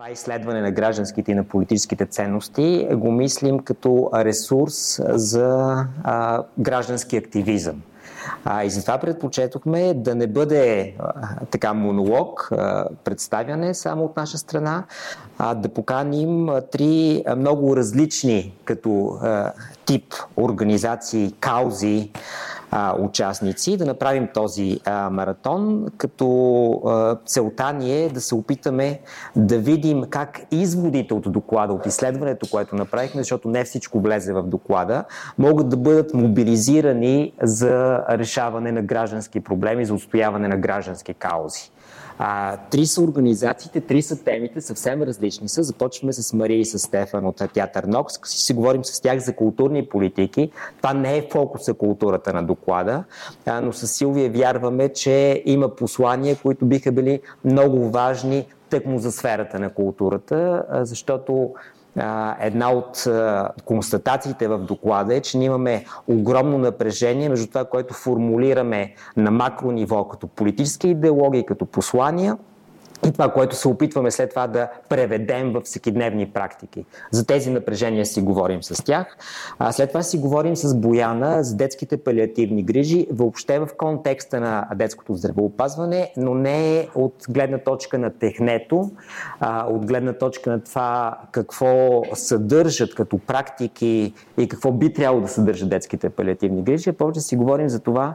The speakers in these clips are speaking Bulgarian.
Това изследване на гражданските и на политическите ценности го мислим като ресурс за а, граждански активизъм. А, и затова предпочетохме да не бъде а, така монолог, а, представяне само от наша страна, а да поканим а, три а, много различни като а, тип организации, каузи, участници, да направим този маратон, като целта ни е да се опитаме да видим как изводите от доклада, от изследването, което направихме, защото не всичко влезе в доклада, могат да бъдат мобилизирани за решаване на граждански проблеми, за устояване на граждански каузи. А, три са организациите, три са темите, съвсем различни са. Започваме с Мария и с Стефан от Театър Нокс. Си говорим с тях за културни политики. Това не е фокуса културата на доклада, а, но с Силвия вярваме, че има послания, които биха били много важни тъкмо за сферата на културата, защото една от констатациите в доклада е, че ние имаме огромно напрежение между това, което формулираме на макро ниво като политическа идеология, като послания – и това, което се опитваме след това да преведем в всекидневни практики. За тези напрежения си говорим с тях. А след това си говорим с Бояна за детските палиативни грижи, въобще в контекста на детското здравеопазване, но не от гледна точка на технето, а от гледна точка на това какво съдържат като практики и какво би трябвало да съдържат детските палиативни грижи. Повече си говорим за това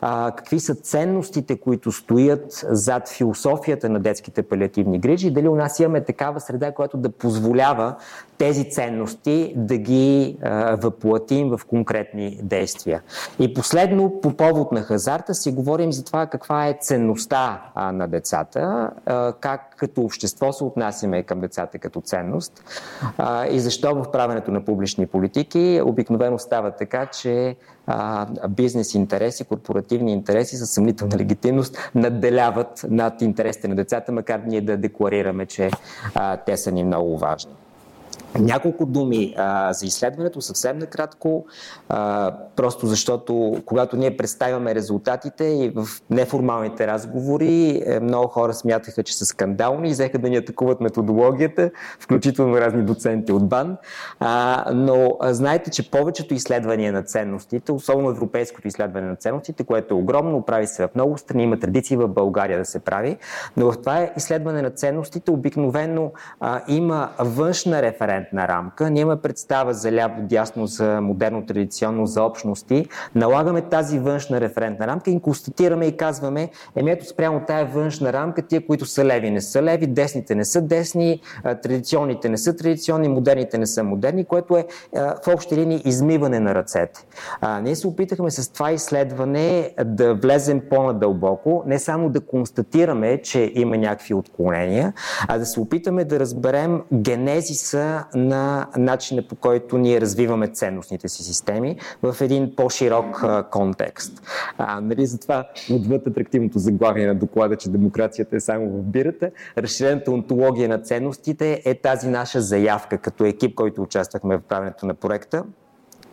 а, какви са ценностите, които стоят зад философията на детските детските палиативни грижи и дали у нас имаме такава среда, която да позволява тези ценности да ги а, въплатим в конкретни действия. И последно, по повод на хазарта, си говорим за това каква е ценността а, на децата, а, как като общество се отнасяме към децата като ценност а, и защо в правенето на публични политики обикновено става така, че а, бизнес интереси, корпоративни интереси с съмнителна легитимност надделяват над интересите на децата, макар ние да декларираме, че а, те са ни много важни. Няколко думи а, за изследването, съвсем накратко, а, просто защото когато ние представяме резултатите и в неформалните разговори, е, много хора смятаха, че са скандални и взеха да ни атакуват методологията, включително разни доценти от БАН. А, но а, знаете, че повечето изследвания на ценностите, особено европейското изследване на ценностите, което е огромно, прави се в много страни, има традиции в България да се прави, но в това изследване на ценностите обикновено а, има външна референция референтна рамка. Ние имаме представа за ляво, дясно, за модерно, традиционно, за общности. Налагаме тази външна референтна рамка и констатираме и казваме, еми ето спрямо тая външна рамка, тия, които са леви, не са леви, десните не са десни, традиционните не са традиционни, модерните не са модерни, което е в общи линии измиване на ръцете. Ние се опитахме с това изследване да влезем по-надълбоко, не само да констатираме, че има някакви отклонения, а да се опитаме да разберем генезиса на начина по който ние развиваме ценностните си системи в един по-широк контекст. А, нали, затова отвъд атрактивното заглавие на доклада, че демокрацията е само в бирата, разширената онтология на ценностите е тази наша заявка като екип, който участвахме в правенето на проекта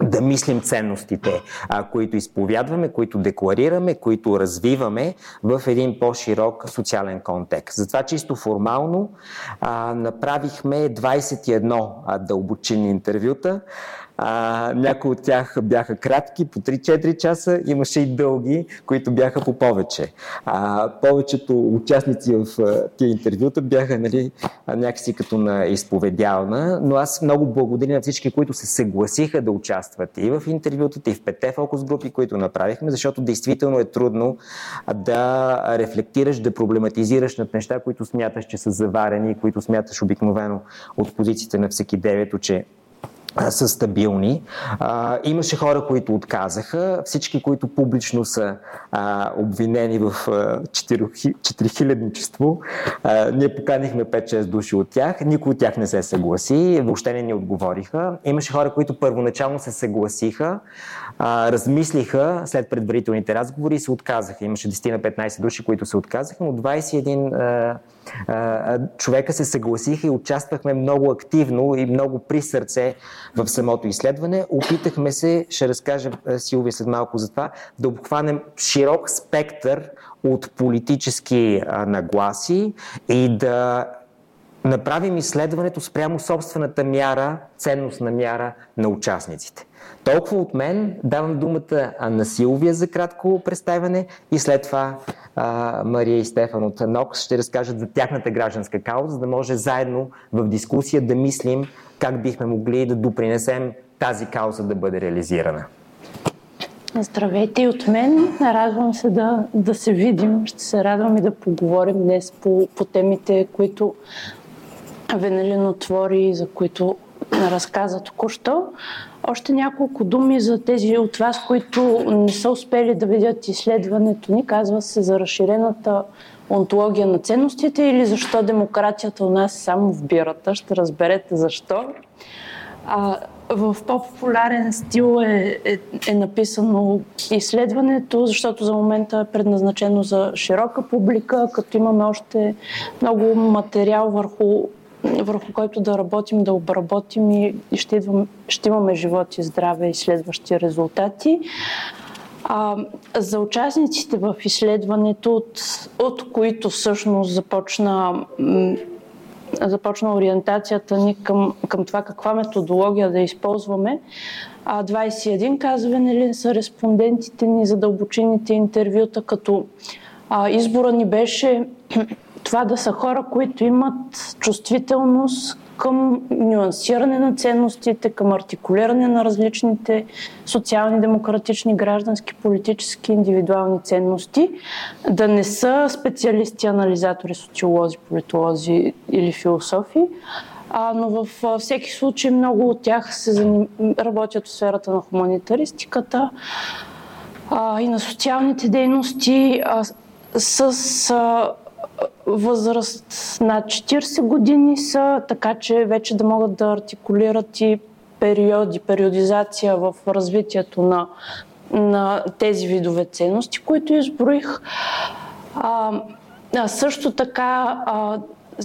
да мислим ценностите, а, които изповядваме, които декларираме, които развиваме в един по-широк социален контекст. Затова чисто формално а, направихме 21 а, дълбочинни интервюта. А, някои от тях бяха кратки, по 3-4 часа, имаше и дълги, които бяха по повече. А, повечето участници в тия интервюта бяха нали, някакси като на изповедялна, но аз много благодаря на всички, които се съгласиха да участват и в интервютата, и в пете фокус групи, които направихме, защото действително е трудно да рефлектираш, да проблематизираш над неща, които смяташ, че са заварени, които смяташ обикновено от позициите на всеки девето, че са стабилни. А, имаше хора, които отказаха. Всички, които публично са а, обвинени в 4000-чество, ние поканихме 5-6 души от тях. Никой от тях не се съгласи, въобще не ни отговориха. Имаше хора, които първоначално се съгласиха, а, размислиха след предварителните разговори и се отказаха. Имаше 10 на 15 души, които се отказаха, но 21 а, а, човека се съгласиха и участвахме много активно и много при сърце в самото изследване. Опитахме се, ще разкажа Силвия след малко за това, да обхванем широк спектър от политически а, нагласи и да направим изследването спрямо собствената мяра, ценностна мяра на участниците. Толкова от мен давам думата на Силвия за кратко представяне и след това а, Мария и Стефан от НОКС ще разкажат за тяхната гражданска кауза, за да може заедно в дискусия да мислим как бихме могли да допринесем тази кауза да бъде реализирана. Здравейте и от мен. Радвам се да, да се видим. Ще се радвам и да поговорим днес по, по темите, които Венелин отвори, за които разказа току-що. Още няколко думи за тези от вас, които не са успели да видят изследването ни. Казва се за разширената онтология на ценностите или защо демокрацията у нас е само в бирата. Ще разберете защо. А, в по-популярен стил е, е, е написано изследването, защото за момента е предназначено за широка публика, като имаме още много материал върху върху който да работим, да обработим и ще, идвам, ще имаме живот и здраве и следващи резултати. А, за участниците в изследването, от, от които всъщност започна, започна ориентацията ни към, към това каква методология да използваме, а 21 казва, нали, са респондентите ни, задълбочените интервюта, като а, избора ни беше това да са хора, които имат чувствителност към нюансиране на ценностите, към артикулиране на различните социални, демократични, граждански, политически, индивидуални ценности, да не са специалисти, анализатори, социолози, политолози или философи, а, но във всеки случай много от тях се заним... работят в сферата на хуманитаристиката а, и на социалните дейности а, с а, възраст над 40 години са, така че вече да могат да артикулират и периоди, периодизация в развитието на, на тези видове ценности, които изброих. А, а също така, а,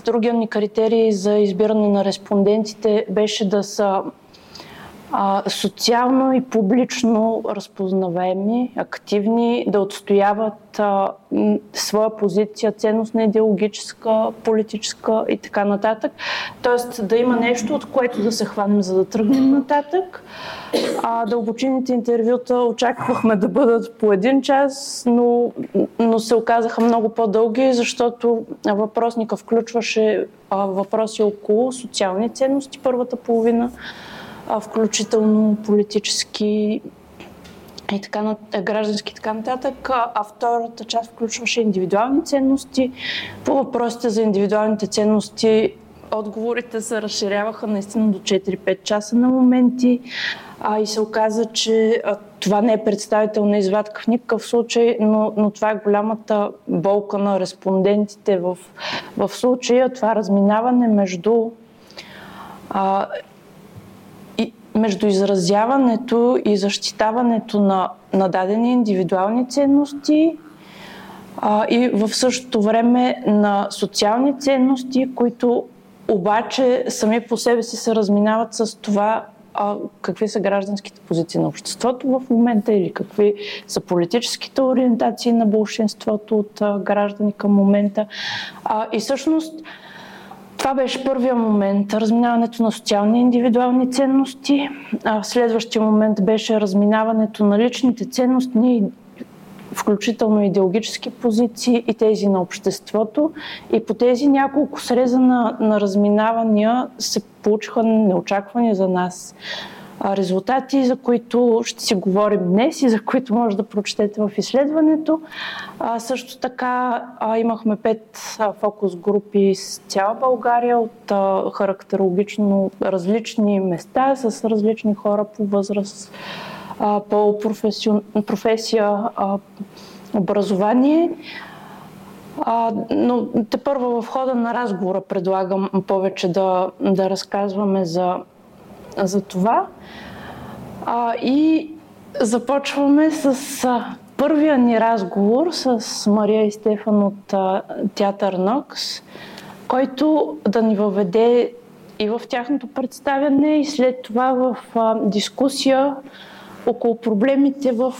другия ни критерий за избиране на респондентите беше да са а, социално и публично разпознаваеми, активни, да отстояват а, своя позиция, ценностна, идеологическа, политическа и така нататък. Тоест да има нещо, от което да се хванем, за да тръгнем нататък. А, дълбочините интервюта очаквахме да бъдат по един час, но, но се оказаха много по-дълги, защото въпросника включваше а, въпроси около социални ценности първата половина, включително политически и така, граждански и така нататък, а втората част включваше индивидуални ценности. По въпросите за индивидуалните ценности отговорите се разширяваха наистина до 4-5 часа на моменти. А, и се оказа, че това не е представителна извадка в никакъв случай, но, но това е голямата болка на респондентите в, в случая, това разминаване между а, между изразяването и защитаването на, на дадени индивидуални ценности а, и в същото време на социални ценности, които обаче сами по себе си се разминават с това а, какви са гражданските позиции на обществото в момента или какви са политическите ориентации на большинството от а, граждани към момента. А, и всъщност това беше първия момент, разминаването на социални и индивидуални ценности. А следващия момент беше разминаването на личните ценности, включително идеологически позиции и тези на обществото. И по тези няколко среза на, на разминавания се получиха неочаквани за нас резултати, за които ще си говорим днес и за които може да прочетете в изследването. А, също така а, имахме пет а, фокус групи с цяла България от а, характерологично различни места с различни хора по възраст, а, по професия, а, образование. А, но те първо в хода на разговора предлагам повече да, да разказваме за за това. А, и започваме с а, първия ни разговор с Мария и Стефан от а, Театър Нокс, който да ни въведе и в тяхното представяне, и след това в а, дискусия около проблемите в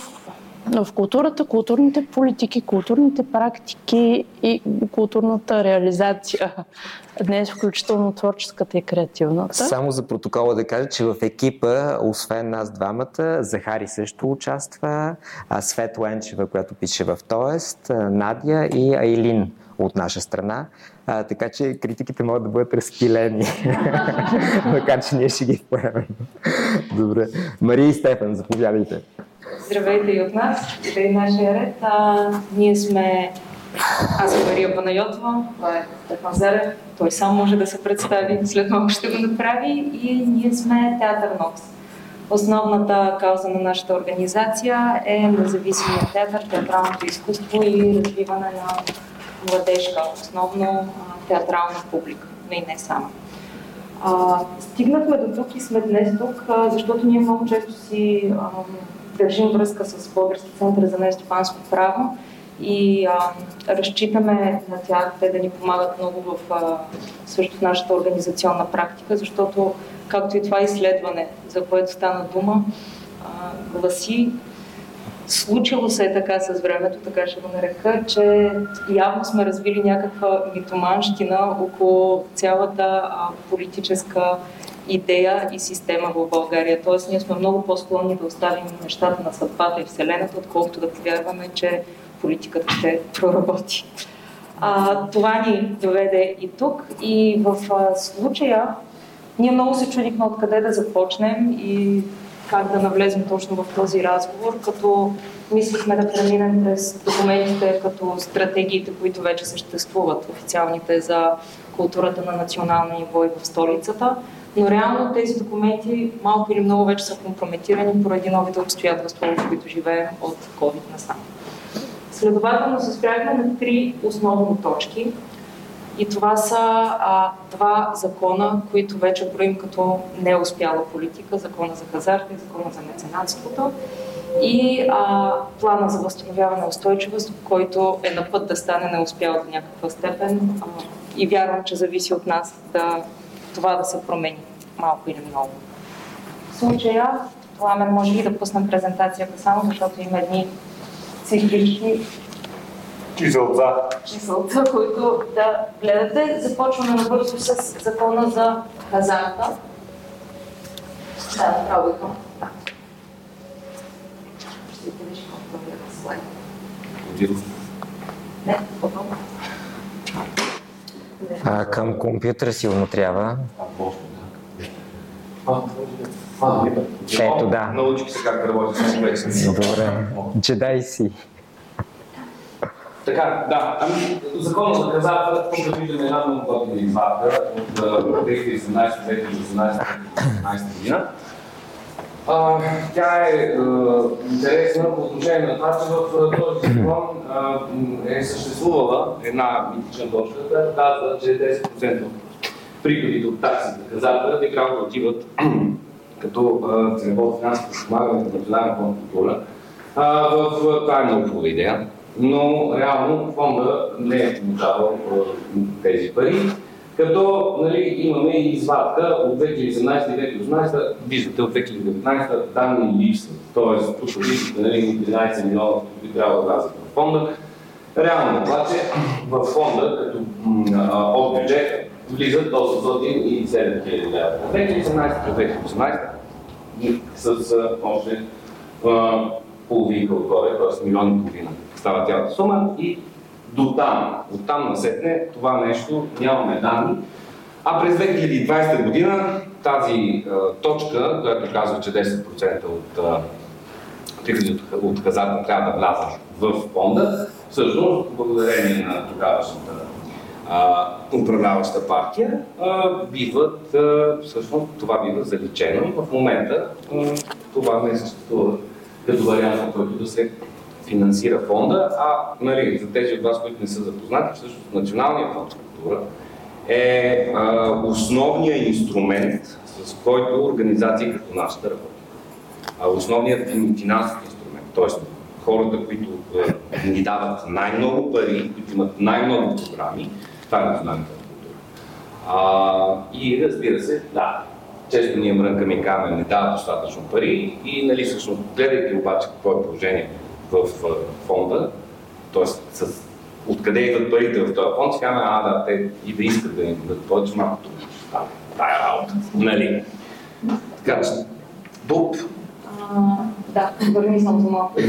в културата, културните политики, културните практики и културната реализация днес, включително творческата и креативната. Само за протокола да кажа, че в екипа, освен нас двамата, Захари също участва, Свет Ленчева, която пише в Тоест, Надя и Айлин от наша страна. А, така че критиките могат да бъдат разпилени. Макар, че ние ще ги поемем. Добре. Мария и Стефан, заповядайте. Здравейте и от нас, да и нашия ред. А, ние сме аз съм Мария Панайотова, това е Стефан Зарев, той сам може да се представи, след малко ще го направи и ние сме Театър Нокс. Основната кауза на нашата организация е независимия театър, театралното изкуство и развиване на младежка, основно театрална публика, но и не само. А, стигнахме до тук и сме днес тук, защото ние много често си държим връзка с Български център за нестопанско право и а, разчитаме на тях те да ни помагат много в а, също в нашата организационна практика, защото както и това изследване, за което стана дума, а, гласи, Случило се е така с времето, така ще го нарека, че явно сме развили някаква митоманщина около цялата а, политическа идея и система в България. Тоест, ние сме много по-склонни да оставим нещата на съдбата и Вселената, отколкото да повярваме, че политиката ще проработи. А, това ни доведе и тук. И в а, случая ние много се чудихме откъде да започнем и как да навлезем точно в този разговор, като мислихме да преминем през документите като стратегиите, които вече съществуват, официалните за културата на национално ниво и в столицата. Но реално тези документи малко или много вече са компрометирани поради новите обстоятелства, в които живеем от COVID насам. Следователно се спряхме на три основни точки. И това са а, два закона, които вече броим като неуспяла политика. Закона за хазарта и закона за меценатството. И а, плана за възстановяване на устойчивост, който е на път да стане неуспял до някаква степен. А, и вярвам, че зависи от нас да, това да се промени малко или много. В случая, Пламен, може ли да пуснем презентацията само, защото има едни цифрички чиселца. Чиселца, които да гледате. Започваме набързо с закона за хазарта. Да, направо идвам. Да. Ще видиш колко е слайд. Не, по-много. А, към компютъра сигурно трябва. Ето да. Научих се как да работи с комплексни. Добре. Джедай си. Така, да. Ами, закона за хазарта, тук да виждаме една много готина извадка от 2017-2018 година. А, тя е а, интересна по отношение на това, че в този закон е съществувала една митична точка, която казва, че 10% от приходите от таксите за хазарта би трябвало да отиват като целево финансово подпомагане на Национален фонд култура. В, това е много идея но реално фонда не е получавал тези пари. Като нали, имаме и извадка от 2017 2018, виждате от 2019 данни липсват. Тоест, тук виждате нали, 13 милиона, които би трябвало да влязат в фонда. Реално обаче в фонда, като от бюджета, влизат до 807 хиляди лева. От 2017 2018 с още половинка отгоре, т.е. милион и половина става цялата сума и до там, от там насетне това нещо нямаме данни. А през 2020 година тази а, точка, която казва, че 10% от приходите от, от хазарта трябва да влязат в фонда, всъщност, благодарение на тогавашната управляваща партия, а, биват, а, всъщност това бива заличено. В момента а, това не съществува като вариант, който да се финансира фонда, а нали, за тези от вас, които не са запознати, всъщност Националният фонд култура е а, основният инструмент, с който организации като нашата работи. А основният финансов инструмент, т.е. хората, които а, ни дават най-много пари, които имат най-много програми, това е за култура. А, и разбира се, да, често ние мрънкаме и казваме, не дават достатъчно пари и нали, всъщност, гледайки обаче какво е положение в фонда, т.е. с откъде идват парите в този фонд, сега а да, те и да искат да им дадат повече, малко трудно тая работа. Нали? Така че, тук да, върни само за малко.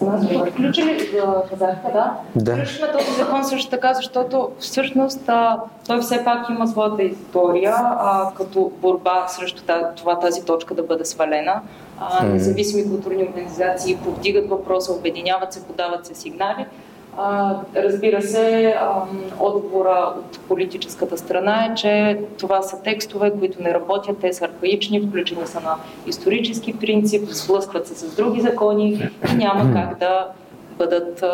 За Включили за казахте, да? Да. Включваме този закон също така, защото всъщност а, той все пак има своята история, а, като борба срещу това тази точка да бъде свалена. Независими културни организации повдигат въпроса, обединяват се, подават се сигнали. Разбира се, а, отговора от политическата страна е, че това са текстове, които не работят, те са архаични, включени са на исторически принцип, сблъскват се с други закони и няма как да бъдат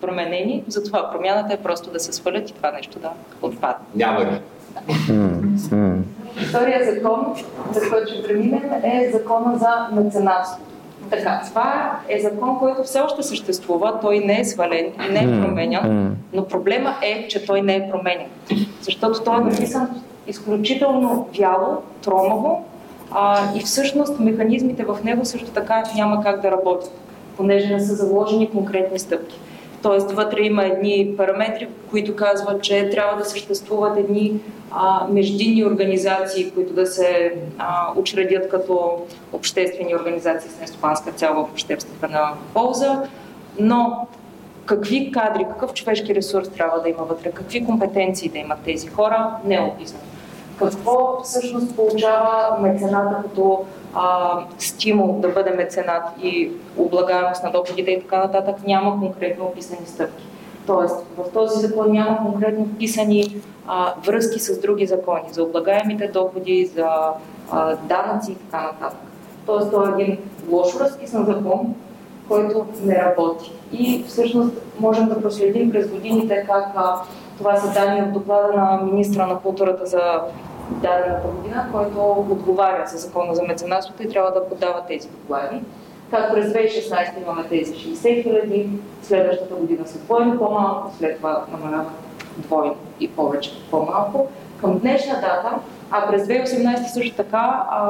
променени. Затова промяната е просто да се свалят и това нещо да отпадне. Няма ли? Втория закон, за който ще преминем, е закона за меценатството. Така, това е закон, който все още съществува, той не е свален и не е променян, но проблема е, че той не е променен. Защото той е написан изключително вяло, тромаво а, и всъщност механизмите в него също така няма как да работят, понеже не са заложени конкретни стъпки. Тоест, вътре има едни параметри, които казват, че трябва да съществуват едни междинни организации, които да се а, учредят като обществени организации с нестопанска цел в обществена полза, но какви кадри, какъв човешки ресурс трябва да има вътре, какви компетенции да имат тези хора, не е описано. Какво всъщност получава мецената като а, стимул да бъде меценат и облагаемост на доходите и така нататък, няма конкретно описани стъпки. Тоест, в този закон няма конкретно вписани а, връзки с други закони, за облагаемите доходи, за а, данъци и така нататък. Тоест, това е един лошо разписан закон, който не работи. И всъщност можем да проследим през годините как а, това са данни от доклада на министра на културата за дадената година, който отговаря за закона за меценатството и трябва да подава тези доклади. Как през 2016 имаме тези 60 хиляди, следващата година са двойно по-малко, след това намаляват двойно и повече по-малко. Към днешна дата, а през 2018 също така, а,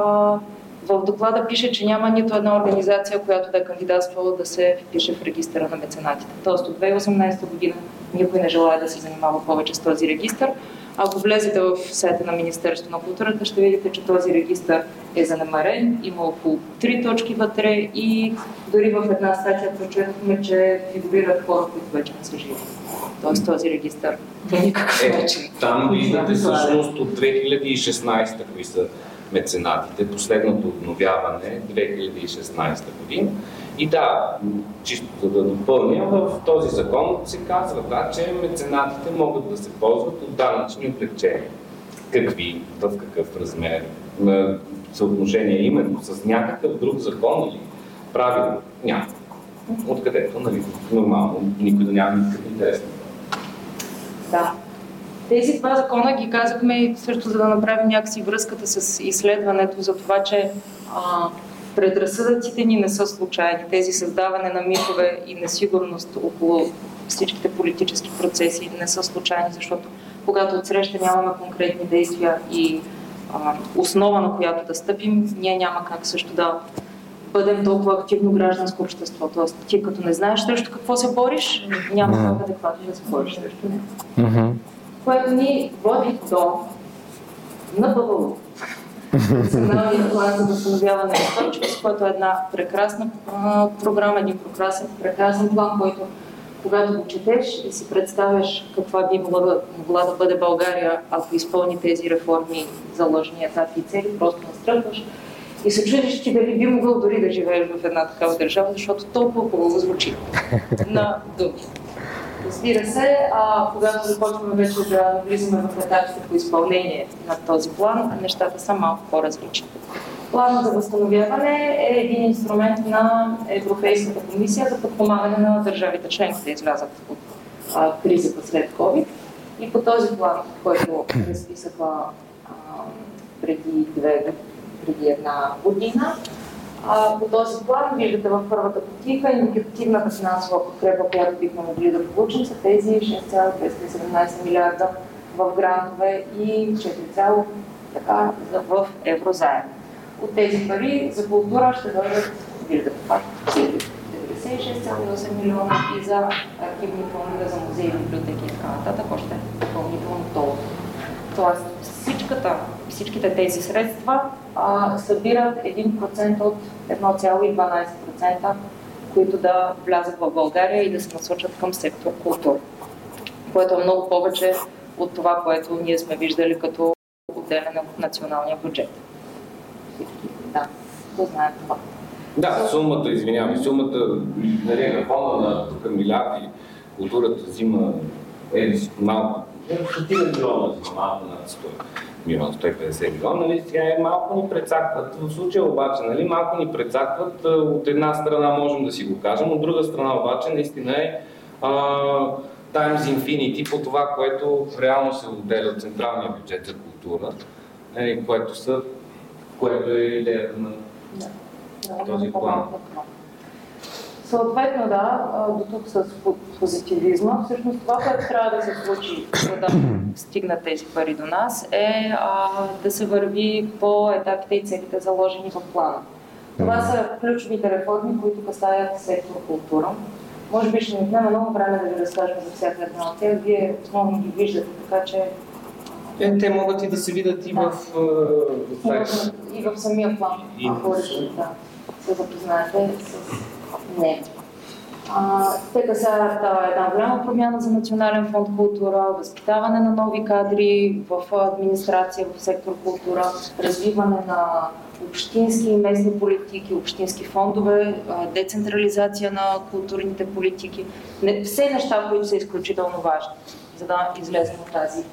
в доклада пише, че няма нито една организация, която да е кандидатствала да се впише в регистъра на меценатите. Тоест от 2018 година никой не желая да се занимава повече с този регистър. Ако влезете в сайта на Министерството на културата, ще видите, че този регистр е занамарен, има около три точки вътре и дори в една статия прочетохме, че фигурират хора, които вече не са живи. Тоест този регистр по никакъв е, начин. Там виждате всъщност от 2016 кои са меценатите, последното обновяване 2016 година. И да, чисто за да допълня, в този закон се казва, да, че меценатите могат да се ползват от данъчни облегчения. Какви, в какъв размер, на съотношение именно с някакъв друг закон или правило, няма. Откъдето, нали, нормално, никой да няма никакъв интерес. Да. Тези два закона ги казахме също за да направим някакси връзката с изследването за това, че а, Предразсъдъците ни не са случайни. Тези създаване на митове и несигурност около всичките политически процеси не са случайни, защото когато отсреща нямаме конкретни действия и а, основа, на която да стъпим, ние няма как също да бъдем толкова активно гражданско общество. Тоест, ти като не знаеш срещу какво се бориш, няма как адекватно да се бориш срещу него. Което ни води до НБВУ, Националния план за възстановяване на устойчивост, който е една прекрасна програма, един прекрасен, прекрасен план, който когато го четеш и си представяш каква би могла да, могла да бъде България, ако изпълни тези реформи, заложени етапи и цели, просто настръхваш и се чудиш ти дали би могъл дори да живееш в една такава държава, защото толкова хубаво звучи на думи. Разбира се, а, когато започваме вече да влизаме в етапите по изпълнение на този план, нещата са малко по-различни. Планът за възстановяване е един инструмент на Европейската комисия за подпомагане на държавите членки да излязат от а, кризата след COVID. И по този план, който разписаха преди, две, преди една година, а, по този план, виждате в първата потика, индикативната финансова подкрепа, която бихме могли да получим, са тези 6,217 милиарда в грантове и 4, така в еврозаем. От тези пари за култура ще дойдат, виждате пак, 56,8 милиона и за архивни планове за музеи, библиотеки и така нататък още допълнително толкова. Тоест всичката, всичките тези средства а, събират 1% от 1,12%, които да влязат в България и да се насочат към сектор култура, което е много повече от това, което ние сме виждали като отделяне от националния бюджет. Да, да знаем това. Да, сумата, извинявай, сумата нали, на фона на тук милиарди, културата взима е малко, стотина милиона взима малко над 100 милиона, 150 милиона, нали, сега е малко ни прецакват. В случая обаче, нали, малко ни прецакват, от една страна можем да си го кажем, от друга страна обаче наистина е а, times infinity по това, което реално се отделя от централния бюджет за култура, нали, което, са, което е идеята на този план. Съответно, да, до тук с позитивизма. Всъщност това, което трябва да се случи, за да стигнат тези пари до нас, е а, да се върви по етапите и целите заложени в плана. Това са ключовите реформи, които касаят сектор култура. Може би ще ни отнеме много време да ви разкажем за всяка една от тях. Вие основно ги виждате, така че е, те могат и да се видят и в, в, в, и в самия план, ако решите да се запознаете с него. те касаят една голяма промяна за Национален фонд култура, възпитаване на нови кадри в администрация, в сектор култура, развиване на общински и местни политики, общински фондове, децентрализация на културните политики. Все неща, които са изключително важни, за да излезем от тази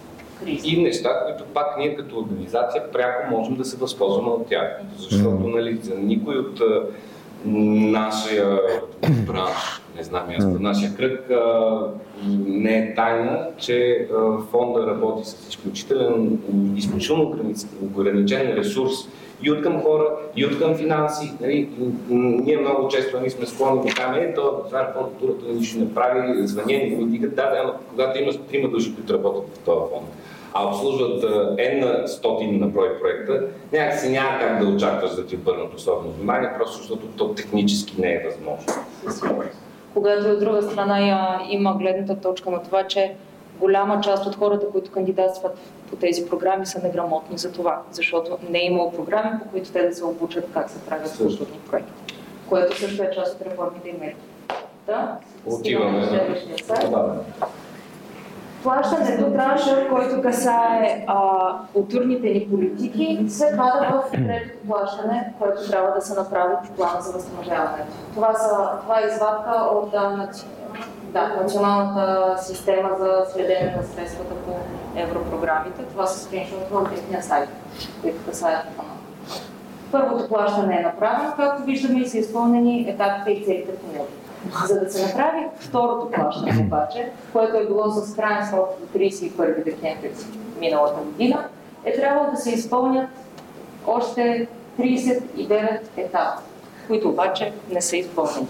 криза. И неща, които пак ние като организация пряко можем да се възползваме от тях. Защото нали, за никой от нашия бранш, не знам аз, нашия кръг, не е тайна, че фонда работи с изключителен, изключително ограничен ресурс и от към хора, и от към финанси. Нали, ние много често ние сме склонни да кажем, е, то това е фонд културата нищо не прави, звънени, които дигат, да, да, когато има трима души, които работят в този фонд а обслужват N на стотини на брой проекта, някакси няма как да очакваш да ти обърнат особено внимание, просто защото то технически не е възможно. Когато от друга страна има гледната точка на това, че голяма част от хората, които кандидатстват по тези програми, са неграмотни за това, защото не е имало програми, по които те да се обучат как се правят културни проекти, което също е част от реформите и мерки. Да, Отиваме на следващия сайт. Плащането транша, който касае а, културните ни политики, се пада в третото плащане, което трябва да се направи в плана за възстановяването. Това, са, това е извадка от да, да, националната система за следене на средствата по европрограмите. Това са скриншот в техния сайт, които касаят плана. Първото плащане е направено, както виждаме и са изпълнени етапите и целите по него. За да се направи второто плащане обаче, което е било с крайен срок до 31 декември миналата година, е трябвало да се изпълнят още 39 етапа, които обаче не са изпълнени.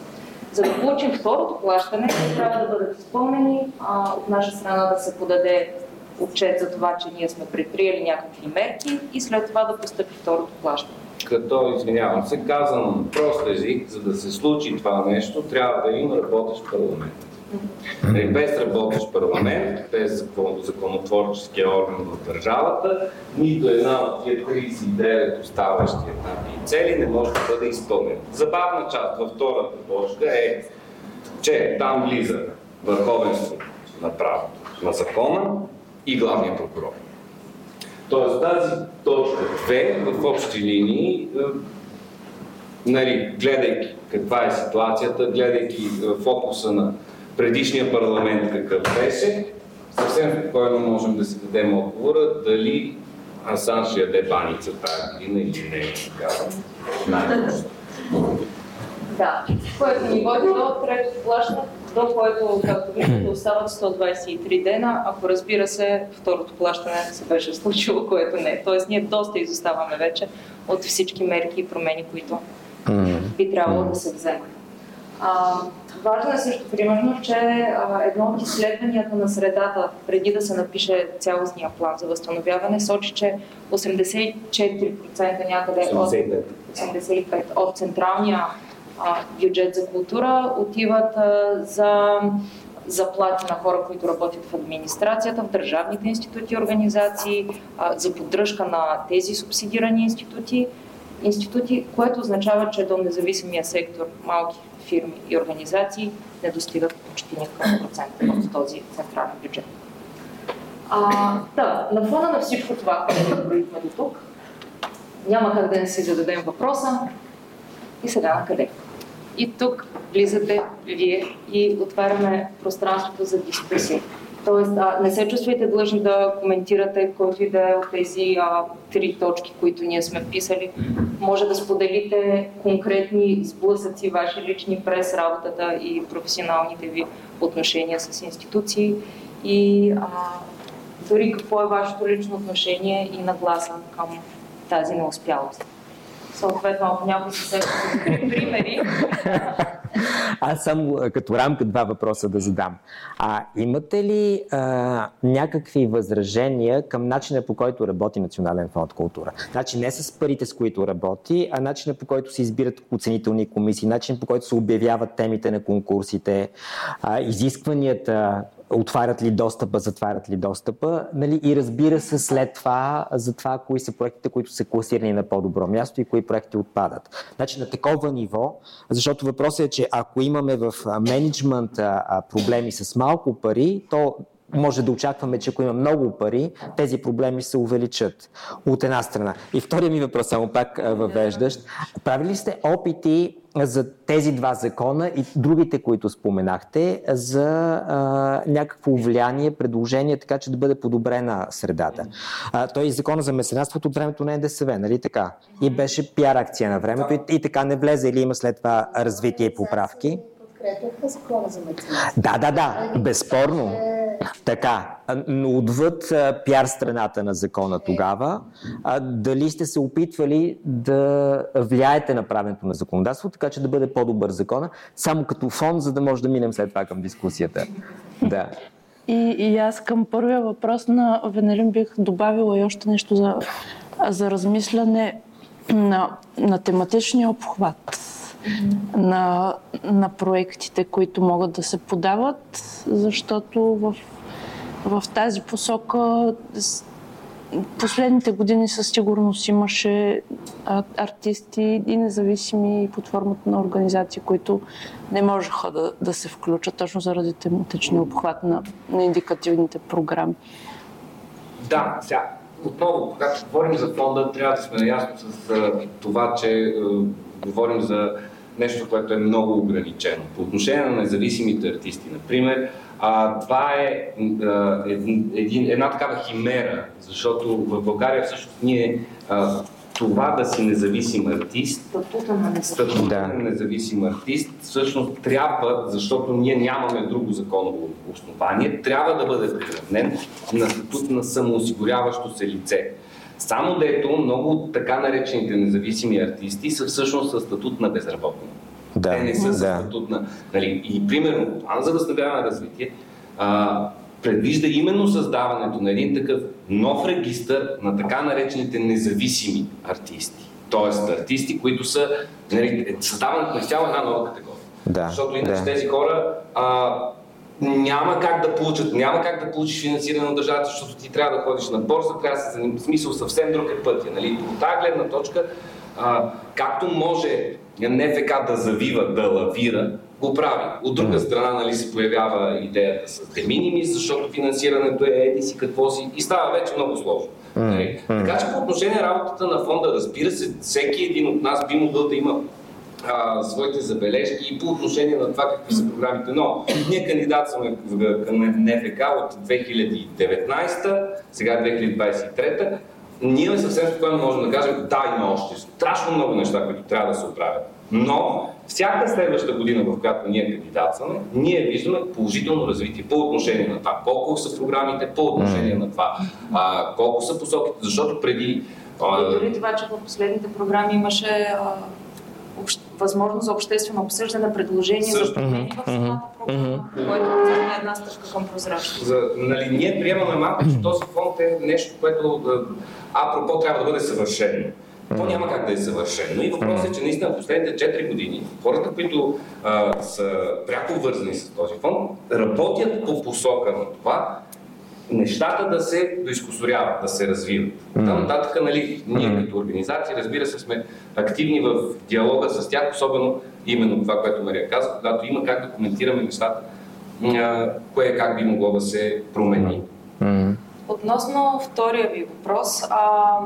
За да получим второто плащане, трябва да бъдат изпълнени, а, от наша страна да се подаде отчет за това, че ние сме предприели някакви мерки и след това да постъпи второто плащане като, извинявам се, казвам прост език, за да се случи това нещо, трябва да има работещ парламент. Нали, без работещ парламент, без законотворческия орган в държавата, нито една от тия 39 оставащи етапи и цели не може да бъде изпълнена. Забавна част във втората точка е, че там влиза върховенство на правото, на закона и главния прокурор. Тоест тази точка 2 в общи линии, е, нали, гледайки каква е ситуацията, гледайки е, фокуса на предишния парламент какъв беше, съвсем спокойно можем да си дадем отговора дали Асан ще яде баница тази година или не. Е така. Да, което ни води до третото плащане до което, както виждате, остават 123 дена, ако разбира се, второто плащане се беше случило, което не. Тоест ние доста изоставаме вече от всички мерки и промени, които би трябвало да се вземат. А, важно е също примерно, че а, едно от изследванията на средата, преди да се напише цялостния план за възстановяване, сочи, че 84% някъде 85. от, 85 от централния бюджет за култура отиват за заплати на хора, които работят в администрацията, в държавните институти и организации, за поддръжка на тези субсидирани институти, институти, което означава, че до независимия сектор, малки фирми и организации не достигат почти никакъв процент в този централен бюджет. А, да, на фона на всичко това, което говорихме до тук, няма как да не си зададем въпроса и сега на къде. И тук влизате вие и отваряме пространството за дискусия. Тоест, а, не се чувствайте длъжни да коментирате който и да е от тези а, три точки, които ние сме писали. Може да споделите конкретни сблъсъци, ваши лични през работата и професионалните ви отношения с институции и а, дори какво е вашето лично отношение и нагласа към тази неуспялост. Съответно, ако някой се сеща примери. Аз само като рамка два въпроса да задам. А имате ли а, някакви възражения към начина по който работи Национален фонд култура? Значи не с парите, с които работи, а начина по който се избират оценителни комисии, начин по който се обявяват темите на конкурсите, а, изискванията, отварят ли достъпа, затварят ли достъпа. Нали? И разбира се след това за това кои са проектите, които са класирани на по-добро място и кои проекти отпадат. Значи на такова ниво, защото въпросът е, че ако имаме в менеджмента проблеми с малко пари, то може да очакваме, че ако има много пари, тези проблеми се увеличат. От една страна. И втория ми въпрос, само пак въвеждащ. Правили сте опити за тези два закона и другите, които споменахте, за а, някакво влияние, предложение, така че да бъде подобрена средата. А, той и закона за месенарството от времето на НДСВ, нали така? И беше пиар акция на времето и, и така не влезе или има след това развитие и поправки подкрепяха закона за меценатство. Да, да, да, безспорно. Така, но отвъд пиар страната на закона тогава, а, дали сте се опитвали да влияете на правенето на законодателство, така че да бъде по-добър закона, само като фон, за да може да минем след това към дискусията. Да. И, и аз към първия въпрос на Венелин бих добавила и още нещо за, за размисляне на, на тематичния обхват на, на проектите, които могат да се подават, защото в, в тази посока последните години със сигурност имаше артисти и независими под формата на организации, които не можеха да, да се включат точно заради тематичния обхват на, на индикативните програми. Да, сега отново, когато говорим за фонда, трябва да сме наясно с uh, това, че uh, говорим за нещо, което е много ограничено. По отношение на независимите артисти, например, а, това е а, един, една такава химера, защото в България всъщност ние а, това да си независим артист, статута на независим артист, всъщност трябва, защото ние нямаме друго законово основание, трябва да бъде приравнен на статут на самоосигуряващо се лице. Само дето много от така наречените независими артисти са всъщност със статут на безработни. Да, Те не са да. статут на... Нали, и примерно план за възстановяване на развитие а, предвижда именно създаването на един такъв нов регистр на така наречените независими артисти. Тоест артисти, които са нали, създаването на цяла една нова категория. Да, Защото иначе да. тези хора а, няма как да получат, няма как да получиш финансиране от държавата, защото ти трябва да ходиш на борса, трябва да се занимаваш, смисъл съвсем друг е пътя. Нали? От тази гледна точка, а, както може НФК да завива, да лавира, го прави. От друга страна нали, се появява идеята с деминими, защото финансирането е еди си какво си и става вече много сложно. Нали? Така че по отношение на работата на фонда, разбира се, всеки един от нас би могъл да има а, своите забележки и по отношение на това какви са програмите. Но ние кандидатстваме към НФК от 2019, сега 2023. Ние съвсем спокойно можем да кажем, да, има още страшно много неща, които трябва да се оправят. Но всяка следваща година, в която ние кандидатстваме, ние виждаме положително развитие по отношение на това колко са програмите, по отношение на това а, колко са посоките, защото преди... А... И дори това, че в последните програми имаше а, възможност за обществено обсъждане, предложение за промени в самата програма, което е една стъпка към прозрачност. За, нали, ние приемаме малко, че този фонд е нещо, което апропо трябва да бъде съвършено. То няма как да е съвършено. И въпросът е, че наистина в последните 4 години хората, които а, са пряко вързани с този фонд, работят по посока на това нещата да се доискусоряват, да се развиват. Mm. Там нататък, нали, ние mm. като организации, разбира се, сме активни в диалога с тях, особено именно това, което Мария каза, когато има как да коментираме нещата, кое как би могло да се промени. Mm. Относно втория ви въпрос, а,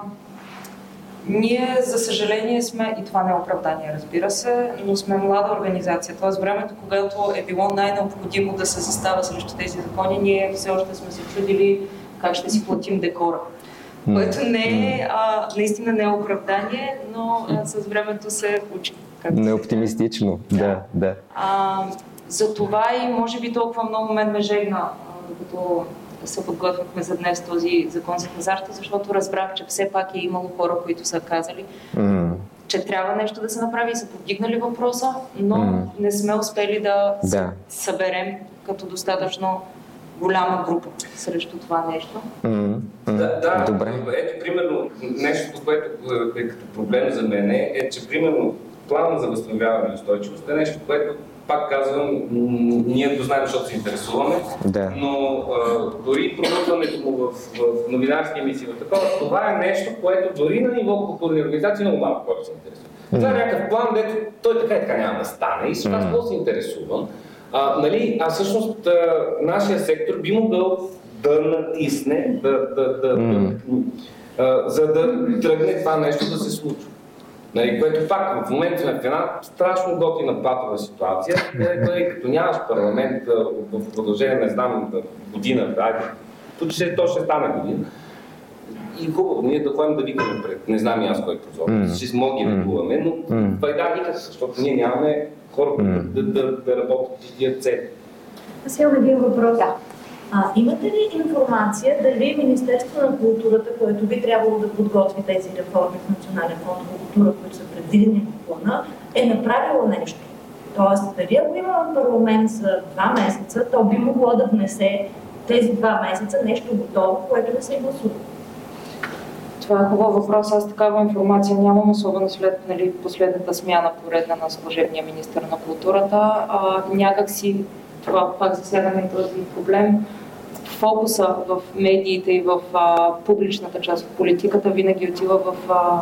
ние, за съжаление, сме, и това не е оправдание, разбира се, но сме млада организация. Тоест, времето, когато е било най-необходимо да се застава срещу тези закони, ние все още сме се чудили как ще си платим декора. Което не е, а, наистина не е оправдание, но а, с времето се учи. Не оптимистично, да, да. А, за това и може би толкова много мен ме жегна, докато се подготвяхме за днес този закон за хазарта, защото разбрах, че все пак е имало хора, които са казали, mm. че трябва нещо да се направи и са повдигнали въпроса, но mm. не сме успели да, да съберем като достатъчно голяма група срещу това нещо. Mm. Mm. Да, да, Добре. Ето, примерно, нещо, което е като проблем за мен е, че, примерно, план за възстановяване и устойчивост е нещо, което пак казвам, ние го знаем, защото се интересуваме, да. но а, дори пробутването му в, в новинарски емисии в такова, това е нещо, което дори на ниво културни организации много малко хора се интересуват. Mm. Това е някакъв план, дето той така и така няма да стане и с това mm. се интересувам. А, нали, а всъщност а, нашия сектор би могъл да натисне, да, да, да, mm. да, а, за да тръгне това нещо да се случва. Нали, което пак в момента сме в една страшно готина патова ситуация, нали, като нямаш парламент в продължение, не знам, година, айде, ще, то ще стане година. И хубаво, ние да ходим да викаме пред, не знам и аз кой прозор, mm. ще смоги да лекуваме, но mm. пайда никакъв, защото ние нямаме хора, които mm. да, да, да работят и тия цели. Аз имам един въпрос. Да. А, имате ли информация дали Министерство на културата, което би трябвало да подготви тези реформи в Национален фонд по култура, които са предвидени в плана, е направило нещо? Тоест, дали ако има парламент за два месеца, то би могло да внесе тези два месеца нещо готово, което да се гласува. Това е хубав въпрос. Аз такава информация нямам, особено след нали, последната смяна поредна на служебния министр на културата. А, някак си това пак засягаме този проблем. Фокуса в медиите и в а, публичната част от политиката винаги отива в а,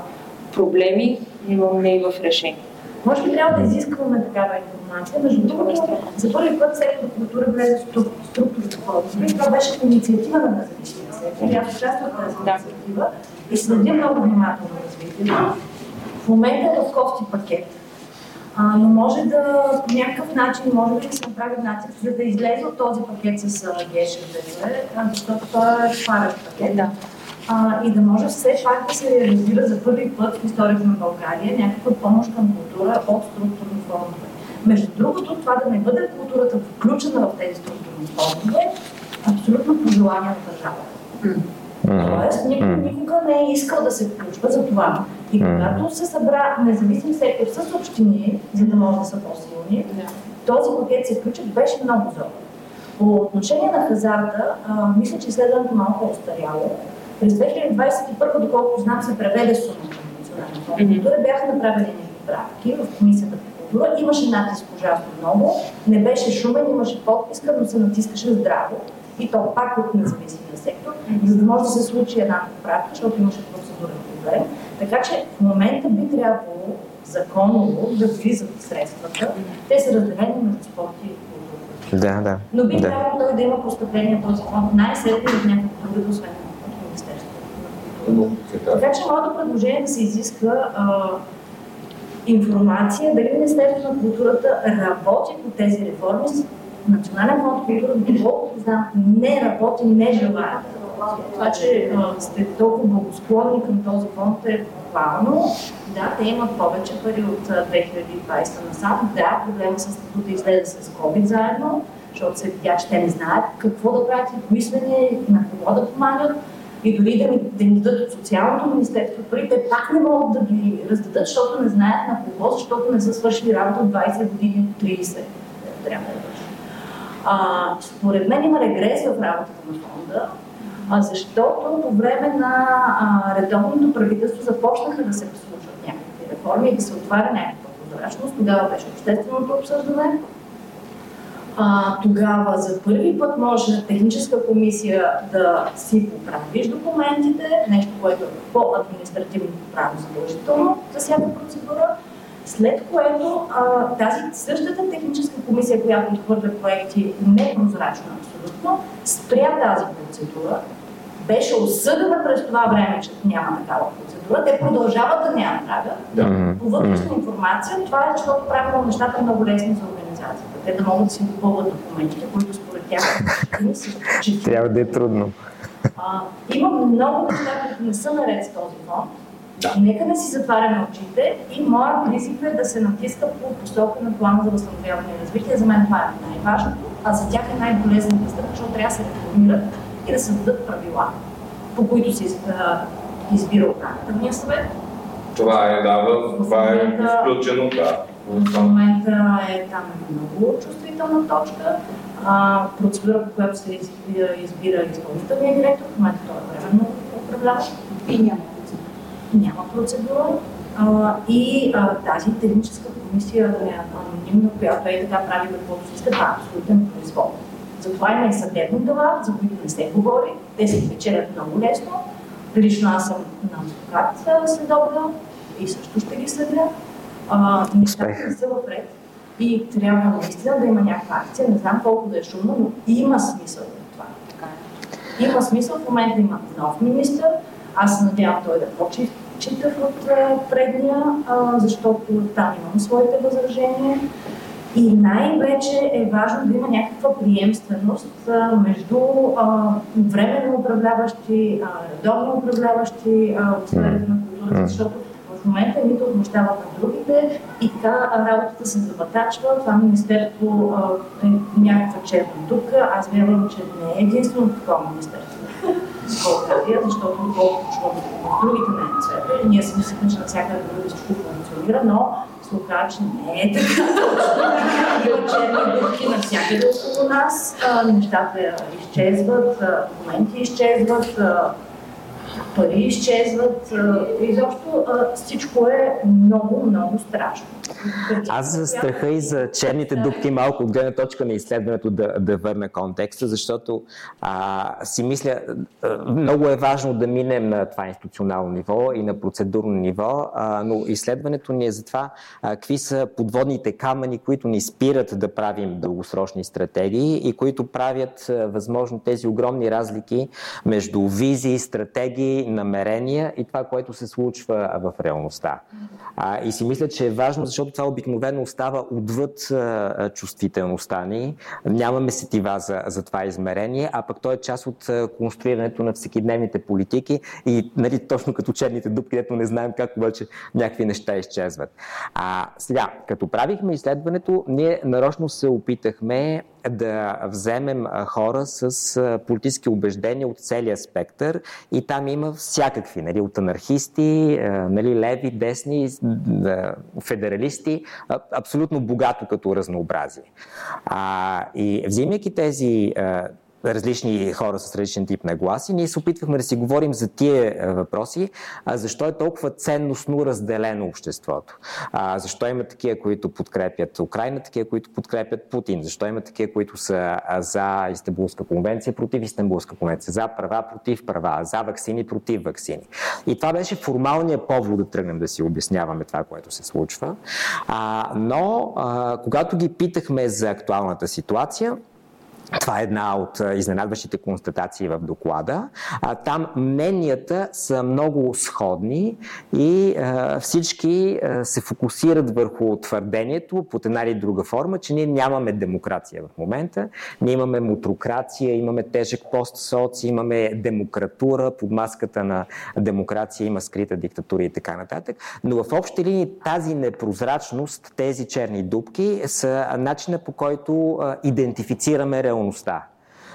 проблеми, но не и в решения. Може би трябва да изискваме такава информация. Между другото, за първи път сектор култура влезе в структурата фондове. Това беше инициатива на независимия сектор. Аз участвах в тази инициатива и следя много внимателно развитието. В момента е в кофти пакет а, но може да по някакъв начин, може да се направи натиск, за да излезе от този пакет с ГШДВ, защото той е тварен пакет. Да. А, и да може все пак да се реализира за първи път в историята на България някаква помощ към култура от структурни фондове. Между другото, това да не бъде културата включена в тези структурни фондове, абсолютно пожелание на държавата. Тоест, никой никога не е искал да се включва за това. И когато се събра независим сектор с общини, за да може да са по-силни, този пакет се включи, беше много зор. По отношение на хазарта, а, мисля, че изследването малко е остаряло. През 2021, доколкото знам, се преведе сумата на националния фонд култура, бяха направени поправки в комисията по култура. Имаше натиск ужасно много, не беше шумен, имаше подписка, но се натискаше здраво. И то пак от независимия сектор, за да може да се случи една поправка, защото имаше процедурен проблем. Така че в момента би трябвало законово да влизат средствата. Те са разделени между спорт и култура. Да, да. Но би да. трябвало той да има постъпление този фонд най-сетне в някакво друго, освен от Министерството. Така че моето предложение е да се изиска а, информация дали Министерството на културата работи по тези реформи. Национален фонд култура, доколкото знам, не работи, не желая това, че сте толкова благосклонни към този фонд е похвално. Да, те имат повече пари от 2020 насам. Да, проблема с статута излезе с COVID заедно, защото се видя, че те не знаят какво да правят и кои сме на кого да помагат. И дори да ни, да ни дадат от социалното министерство пари, те пак не могат да ги раздадат, защото не знаят на кого, защото не са свършили работа от 20 години, от 30. Трябва да А, според мен има регрес в работата на фонда А, защото по време на а, редовното правителство започнаха да се послушат някакви реформи и да се отваря някаква прозрачност. Тогава беше общественото обсъждане. А, тогава за първи път може техническа комисия да си поправиш документите, нещо, което е по административното право задължително за всяка процедура. След което а, тази същата техническа комисия, която отхвърля проекти непрозрачно абсолютно, спря тази процедура, беше осъдена през това време, че няма такава процедура. Те продължават да няма правят. Да. По вътрешна информация, това е, защото правилно нещата много лесни за организацията. Те да могат да си допълват документите, които според тях не са Трябва да е трудно. А, има много неща, които не са наред с този фонд да. Нека не си затваряме очите и моя призив е да се натиска по посока на плана за възстановяване и развитие. За мен това е най-важното, а за тях е най-болезнената стъпка, защото трябва да се реформират и да се дадат правила, по които се избира управителния съвет. Това е, да, това е включено, да. В момента е там е много чувствителна точка. А, процедура, по която се избира, избира изпълнителния директор, в момента той е временно управляващ и няма няма процедура а, и а, тази техническа комисия е анонимна, която е така прави каквото иска, това е абсолютен произвол. Затова има и съдебни дела, за които не се говори, те се печелят много лесно. Лично аз съм на адвокат следобна и също ще ги следя. нещата не са в ред и трябва наистина да има някаква акция. Не знам колко да е шумно, но има смисъл в това. Е. Има смисъл. В момента има нов министр. Аз се надявам той да почи читах от предния, защото там имам своите възражения. И най-вече е важно да има някаква приемственост между временно управляващи, редовно управляващи от сферата на културата, защото в момента нито отмъщават на другите и така работата се забатачва. Това министерство е някаква черна дупка. Аз вярвам, че не е единствено такова министерство България, защото колкото чувам в другите нейни цветове, ние си мислихме, че навсякъде други всичко функционира, но се оказа, че не е така. Има черни дупки навсякъде около нас, нещата изчезват, документи изчезват, пари изчезват. Изобщо всичко е много, много страшно. Аз за страха и за черните дупки малко от гледна точка на изследването да, да върна контекста, защото а, си мисля, много е важно да минем на това институционално ниво и на процедурно ниво, а, но изследването ни е за това а, какви са подводните камъни, които ни спират да правим дългосрочни стратегии и които правят а, възможно тези огромни разлики между визии, стратегии, намерения и това, което се случва в реалността. А, и си мисля, че е важно, защото това обикновено остава отвъд чувствителността ни. Нямаме сетива за, за това измерение, а пък то е част от конструирането на всекидневните политики и нали, точно като черните дупки, където не знаем как обаче някакви неща изчезват. А сега, като правихме изследването, ние нарочно се опитахме да вземем хора с политически убеждения от целия спектър и там има всякакви, нали, от анархисти, нали, леви, десни, федералисти, абсолютно богато като разнообразие. А, и взимайки тези различни хора с различен тип нагласи. Ние се опитвахме да си говорим за тия е, въпроси, а защо е толкова ценностно разделено обществото. А, защо има такива, които подкрепят Украина, такива, които подкрепят Путин. Защо има такива, които са за Истанбулска конвенция, против Истанбулска конвенция, за права, против права, за вакцини, против вакцини. И това беше формалният повод да тръгнем да си обясняваме това, което се случва. А, но а, когато ги питахме за актуалната ситуация, това е една от изненадващите констатации в доклада. Там мненията са много сходни и всички се фокусират върху твърдението под една или друга форма, че ние нямаме демокрация в момента. Ние имаме мутрокрация, имаме тежък постсоци, имаме демократура, под маската на демокрация има скрита диктатура и така нататък. Но в общи линии тази непрозрачност, тези черни дубки са начина по който идентифицираме реалността реалността.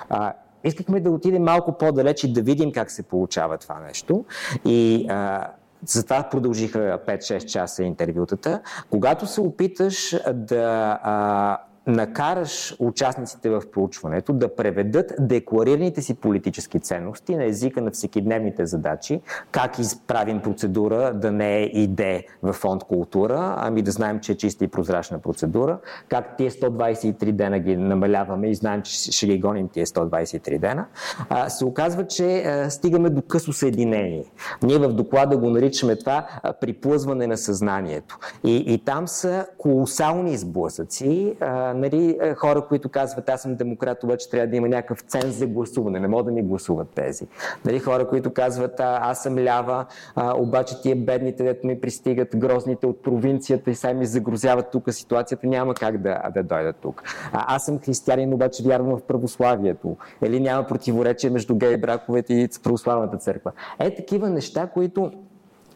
А, искахме да отидем малко по-далеч и да видим как се получава това нещо. И а, затова продължиха 5-6 часа интервютата. Когато се опиташ да а, накараш участниците в проучването да преведат декларираните си политически ценности на езика на всекидневните задачи, как изправим процедура да не е иде в фонд култура, ами да знаем, че е чиста и прозрачна процедура, как тия 123 дена ги намаляваме и знаем, че ще ги гоним тия 123 дена, а, се оказва, че а, стигаме до късо съединение. Ние в доклада го наричаме това а, приплъзване на съзнанието. И, и там са колосални сблъсъци. А, нали, хора, които казват, аз съм демократ, обаче трябва да има някакъв ценз за гласуване. Не могат да ми гласуват тези. Нали, хора, които казват, аз съм лява, а, обаче тия бедните, дето ми пристигат, грозните от провинцията и сега ми загрозяват тук ситуацията, няма как да, да дойдат тук. А, аз съм християнин, обаче вярвам в православието. Или няма противоречие между гей браковете и православната църква. Е, такива неща, които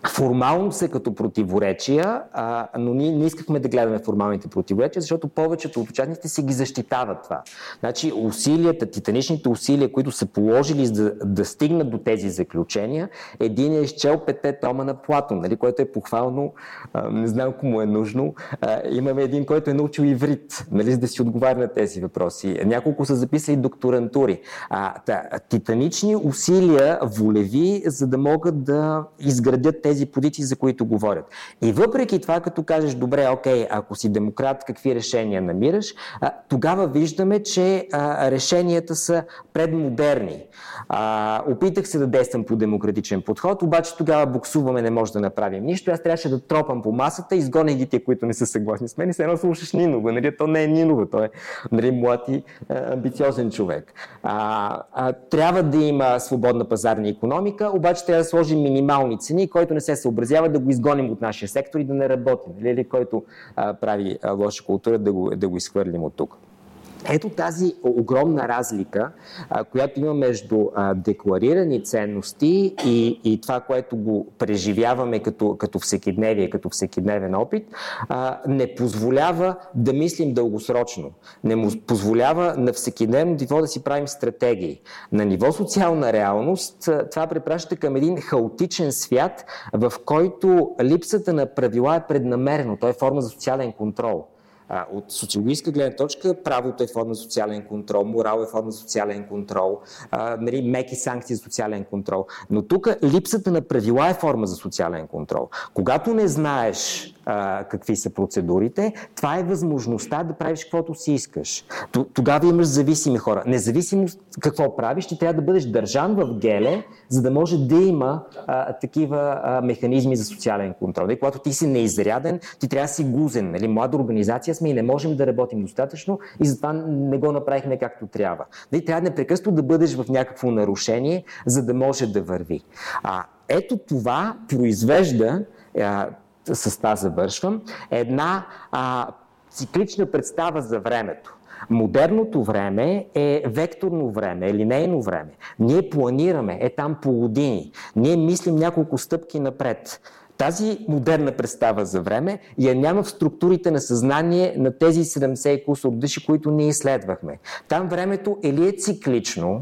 формално са като противоречия, а, но ние не искахме да гледаме формалните противоречия, защото повечето от участниците си ги защитават това. Значи усилията, титаничните усилия, които са положили да, да стигнат до тези заключения, един е изчел пете тома на Платон, нали, което е похвално, а, не знам кому е нужно. А, имаме един, който е научил иврит, нали, за да си отговаря на тези въпроси. Няколко са записали докторантури. А, та, титанични усилия волеви, за да могат да изградят тези тези позиции, за които говорят. И въпреки това, като кажеш, добре, окей, ако си демократ, какви решения намираш, тогава виждаме, че решенията са предмодерни. опитах се да действам по демократичен подход, обаче тогава буксуваме, не може да направим нищо. Аз трябваше да тропам по масата, изгоних ги тия, които не са съгласни с мен и се едно слушаш Нинова. Нали? То не е Нинова, той е нали, млад и амбициозен човек. А, а, трябва да има свободна пазарна економика, обаче трябва да сложим минимални цени, който не се съобразява да го изгоним от нашия сектор и да не работим. Или, или който а, прави а, лоша култура, да го, да го изхвърлим от тук. Ето тази огромна разлика, която има между декларирани ценности и, и това, което го преживяваме като, като всекидневие, като всекидневен опит, не позволява да мислим дългосрочно. Не му позволява на всекидневно ниво да си правим стратегии. На ниво социална реалност това препраща към един хаотичен свят, в който липсата на правила е преднамерено. Той е форма за социален контрол. А, от социологическа гледна точка правото е форма на социален контрол, морал е форма на социален контрол, а, нали, меки санкции за социален контрол. Но тук липсата на правила е форма за социален контрол. Когато не знаеш а, какви са процедурите, това е възможността да правиш каквото си искаш. Тогава имаш зависими хора. Независимо какво правиш, ти трябва да бъдеш държан в геле, за да може да има а, такива а, механизми за социален контрол. И нали, когато ти си неизряден, ти трябва да си гузен. Нали? Млада организация сме и не можем да работим достатъчно и затова не го направихме както трябва. Нали? Трябва непрекъснато да бъдеш в някакво нарушение, за да може да върви. А, ето това произвежда а, с това завършвам, една а, циклична представа за времето. Модерното време е векторно време, е линейно време. Ние планираме, е там по години. Ние мислим няколко стъпки напред. Тази модерна представа за време я няма в структурите на съзнание на тези 70 кусор души, които ние изследвахме. Там времето е ли е циклично,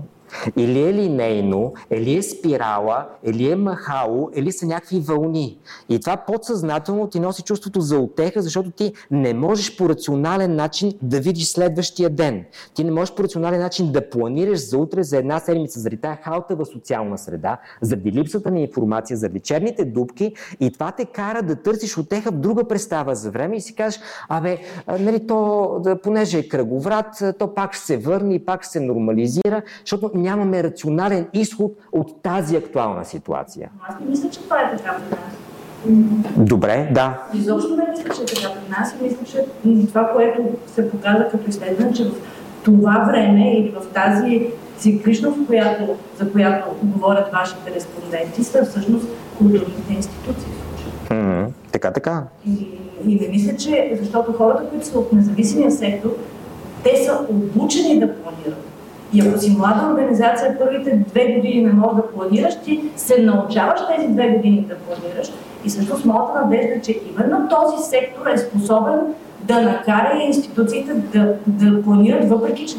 или е линейно, или е спирала, или е махало, или са някакви вълни. И това подсъзнателно ти носи чувството за отеха, защото ти не можеш по рационален начин да видиш следващия ден. Ти не можеш по рационален начин да планираш за утре, за една седмица, заради тази халтава социална среда, заради липсата на информация, заради черните дубки и това те кара да търсиш отеха в друга представа за време и си кажеш, абе, нали, то, понеже е кръговрат, то пак ще се върне и пак ще се нормализира, защото нямаме рационален изход от тази актуална ситуация. Аз не мисля, че това е така при нас. Добре, да. Изобщо не мисля, че е така при нас и мисля, че това, което се показва като изследване, че в това време или в тази цикличност, която, за която говорят вашите респонденти, са всъщност културните институции. Mm-hmm. Така, така. И, и не мисля, че, защото хората, които са от независимия сектор, те са обучени да планират. И ако си млада организация, първите две години не можеш да планираш, ти се научаваш тези две години да планираш. И всъщност моята надежда е, че именно този сектор е способен да накара институциите да, да планират, въпреки че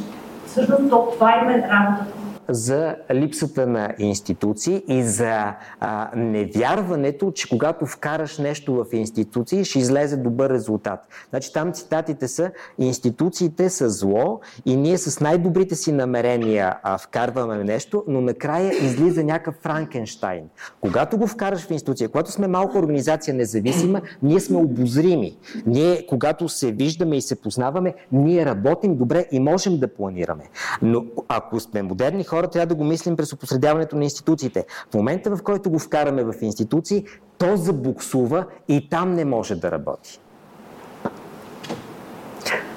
всъщност това им е работата. За липсата на институции и за а, невярването, че когато вкараш нещо в институции, ще излезе добър резултат. Значи там цитатите са институциите са зло и ние с най-добрите си намерения а, вкарваме нещо, но накрая излиза някакъв Франкенштайн. Когато го вкараш в институция, когато сме малка организация независима, ние сме обозрими. Ние, когато се виждаме и се познаваме, ние работим добре и можем да планираме. Но ако сме модерни хора, трябва да го мислим през опосредяването на институциите. В момента, в който го вкараме в институции, то забуксува и там не може да работи.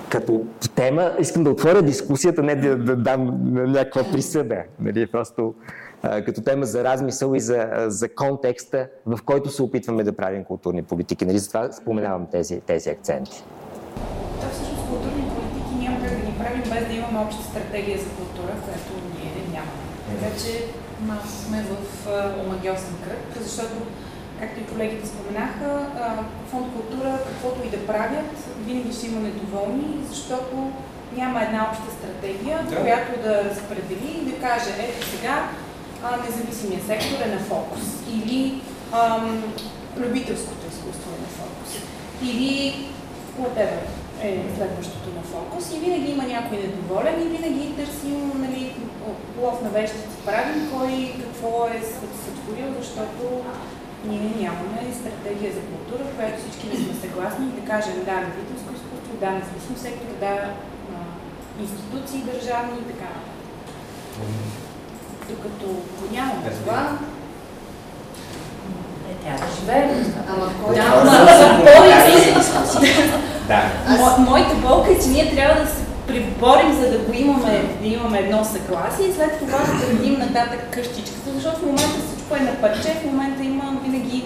Като тема, искам да отворя дискусията, не да, да дам някаква присъда. Нали, просто като тема за размисъл и за, за контекста, в който се опитваме да правим културни политики. Нали, затова споменавам тези, тези акценти. Да, всъщност културни политики няма как да ни правим без да имаме обща стратегия за култура, нямаме. Така че малко сме в омагиосен кръг, защото както и колегите споменаха, фонд култура, каквото и да правят, винаги ще има недоволни, защото няма една обща стратегия, да. която да разпредели и да каже, ето сега а, независимия сектор е на фокус или ам, любителското изкуство е на фокус или whatever е следващото на фокус. И винаги има някой недоволен и винаги търсим нали, лов на вещици. Правим, кой какво е сътворил, защото ние нямаме стратегия за култура, в която всички не сме съгласни. Да кажем да, любителско изкуство, да, независим сектор, да, институции държавни и така Докато го нямаме това, е, тя да живее. Ама кой? Да, да. Моята болка е, че ние трябва да се приборим, за да го имаме, да имаме едно съгласие и след това да градим нататък къщичката, защото в момента всичко е на парче, в момента има винаги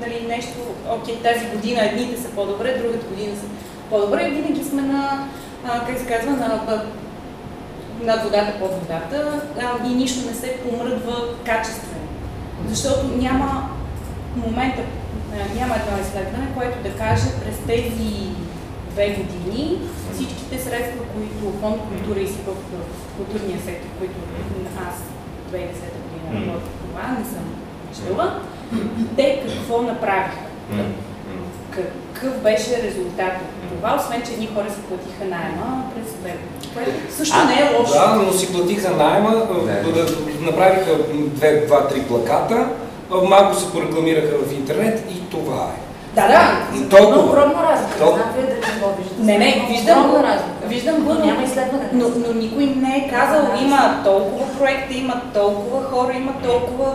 нали, нещо, окей, тази година едните са по-добре, другата година са по-добре, винаги сме на, а, как се казва, на над водата под водата а, и нищо не се помръдва качествено. Защото няма момента, няма едно изследване, което да каже през тези две години всичките средства, които фонд култура и СИПО в културния сектор, които аз 2010 година работих това, не съм чела, те какво направиха? Какъв беше резултат от това, освен че едни хора си платиха найема през две години, което също а, не е лошо. Да, но си платиха найема, да. направиха две, два, три плаката, малко се порекламираха в интернет и това е. Да, да. И толкова. Но огромна разлика. Толкова. Знам вие да го виждате. Не, не, виждам го. Виждам го, но, няма изследване. Но, но никой не е казал, има толкова проекта, има толкова хора, има толкова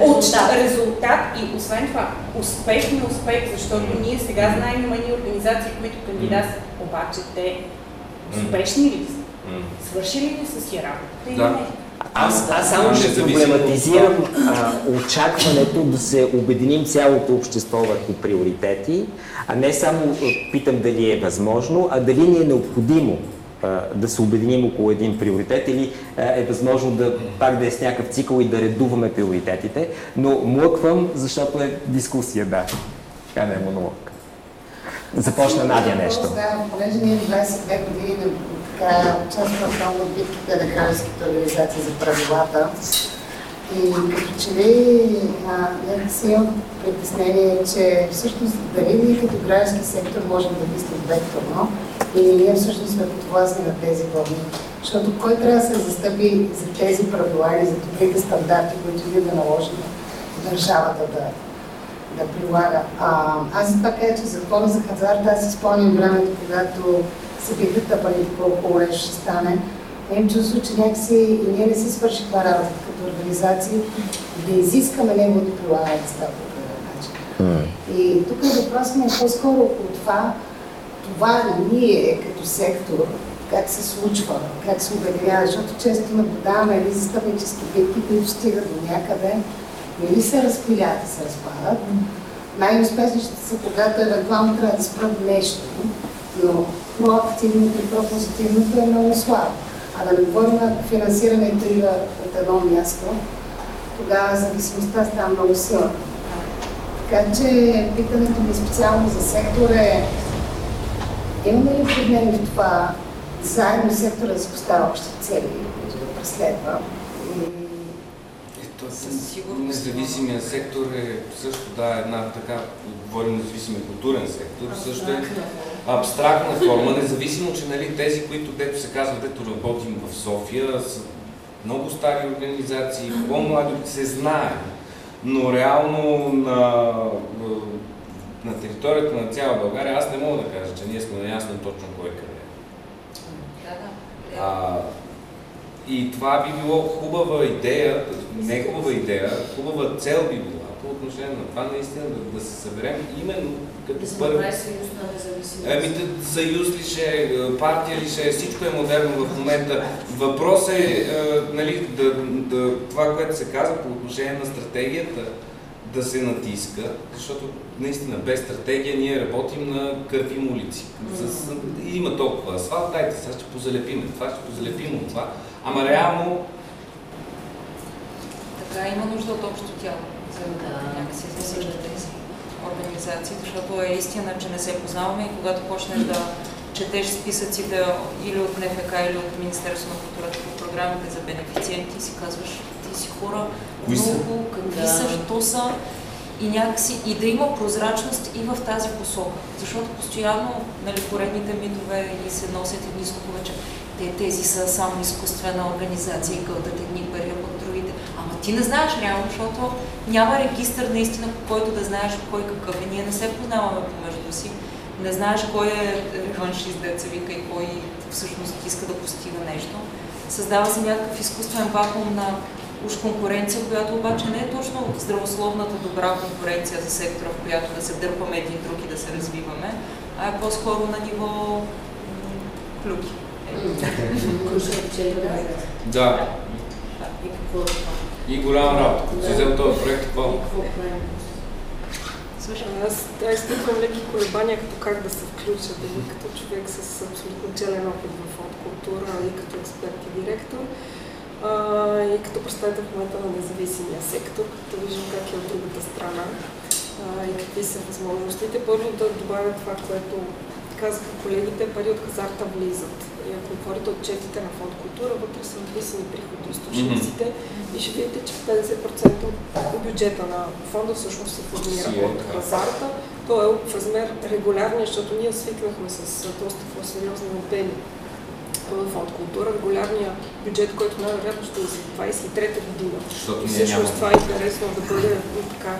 резултат. От резултат и освен това, успех на успех, защото ние сега знаем, има едни организации, които кандидатстват, обаче те успешни ли са? Свършили ли са си работата да. или не? Аз, аз само ще проблематизирам а, очакването да се обединим цялото общество върху приоритети, а не само питам дали е възможно, а дали ни е необходимо да се обединим около един приоритет или е възможно да пак да е с някакъв цикъл и да редуваме приоритетите, но млъквам, защото е дискусия, да. Така не е монолог. Започна Надя нещо. Да, понеже ние 22 години така участвам много в битките на гражданските организации за правилата. И като че ли някакси имам притеснение, че всъщност дали ние като граждански сектор можем да мислим векторно или ние всъщност сме подвластни на тези вълни. Защото кой трябва да се застъпи за тези правила и за добрите стандарти, които ние да наложим държавата да, да прилага. А, аз това кажа, че закона за хазарта, аз си спомням времето, когато се биха тъпали колко нещо ще стане. Имам чувство, че някакси и ние не си свършихме работа като организации да изискаме неговото прилагане да става по начин. Mm. И тук е въпрос ми е по-скоро от това, това ние като сектор, как се случва, как се обединява, защото често наблюдаваме или застъпнически битки, които стигат до някъде, или се разпилят и се разпадат. Най-успешните са, когато евентуално трябва да спрат нещо, но проактивното и пропозитивното е много слабо. А да не говорим на финансирането и от едно място, тогава зависимостта става много силна. Така че питането ми специално за сектор е имаме ли проблеми в това заедно сектора да се поставя общи цели, които да следва. Ето, независимия сектор е също, да, една така, говорим независимия културен сектор, също е абстрактна форма, независимо, че нали, тези, които дето се казват, дето работим в София, са много стари организации, по-млади, се знае. Но реално на, на територията на цяла България аз не мога да кажа, че ние сме наясно точно кой къде. А, и това би било хубава идея, не хубава идея, хубава цел би била по отношение на това наистина да, да се съберем именно като да първи. Да съюз на независимост. Еми, съюз ли ще е, партия ли ще е, всичко е модерно в момента. Въпрос е, е нали, да, да, това, което се казва по отношение на стратегията, да се натиска, защото наистина без стратегия ние работим на кървим улици. С, има толкова асфалт, дайте сега ще позалепим това, ще позалепим от това, ама реално... Така има нужда от общо тяло, за да някакси за всички тези организации, защото е истина, че не се познаваме и когато почнеш да четеш списъците или от НФК, или от Министерство на културата по програмите за бенефициенти, си казваш, ти си хора, Кои са? много, какви да. са, що са и някакси, и да има прозрачност и в тази посока. Защото постоянно нали, поредните митове и се носят едни слухове, че те, тези са само изкуствена организация и кълтат едни пари, а пък другите. Ама ти не знаеш реално, защото няма регистър наистина, по който да знаеш кой какъв е. Ние не се познаваме помежду си. Не знаеш кой е реваншист, деца вика и кой всъщност иска да постига нещо. Създава се някакъв изкуствен вакуум на уж конкуренция, която обаче не е точно здравословната добра конкуренция за сектора, в която да се дърпаме един друг и да се развиваме, а е по-скоро на ниво клюки. Да. И голяма работа. Като си взел този проект, какво? Слушай, аз да изпитвам леки колебания като как да се включа, дали като човек с абсолютно челен опит в култура и като експерт и директор а, и като представител в момента на независимия сектор, като виждам как е от другата страна а, и какви са възможностите. Първо да добавя това, което казаха колегите, пари от хазарта влизат. И ако отворите отчетите на фонд култура, вътре са написани приходи източниците mm-hmm. и ще видите, че 50% от бюджета на фонда всъщност се формира от хазарта. То е в размер регулярния, защото ние свикнахме с доста по-сериозни обеми фонд култура, регулярния бюджет, който най-вероятно ще е за 23-та година. Защото и всъщност това е интересно да бъде така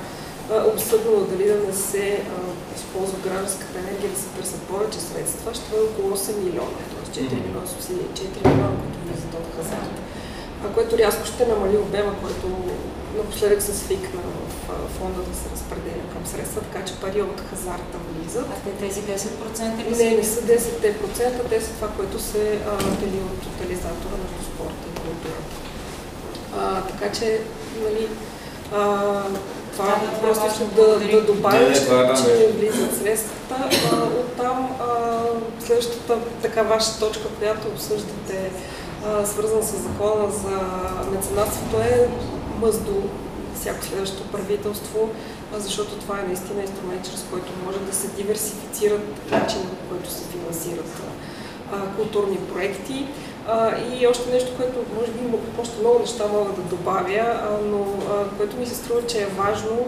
обсъднало дали да не се а, използва гражданската енергия, да се търсят повече средства, ще бъде около 8 милиона, т.е. 4 mm-hmm. милиона субсидии, 4 милиона, които влизат от хазарт. А, което рязко ще намали обема, който напоследък се свикна в фонда да се разпределя към средства, така че пари от хазарта влизат. А те тези 10% ли са? Не, не са 10%, те са това, което се дели от тотализатора на спорта и културата. А, така че, нали, а, това да, просто искам да, да добавя, че, да, че влизат средствата. Оттам следващата така ваша точка, която обсъждате, а, свързана с закона за меценатството е мъздо всяко следващо правителство, защото това е наистина инструмент, чрез който може да се диверсифицират начинът, по който се финансират културни проекти. И още нещо, което може би още много неща мога да добавя, но което ми се струва, че е важно,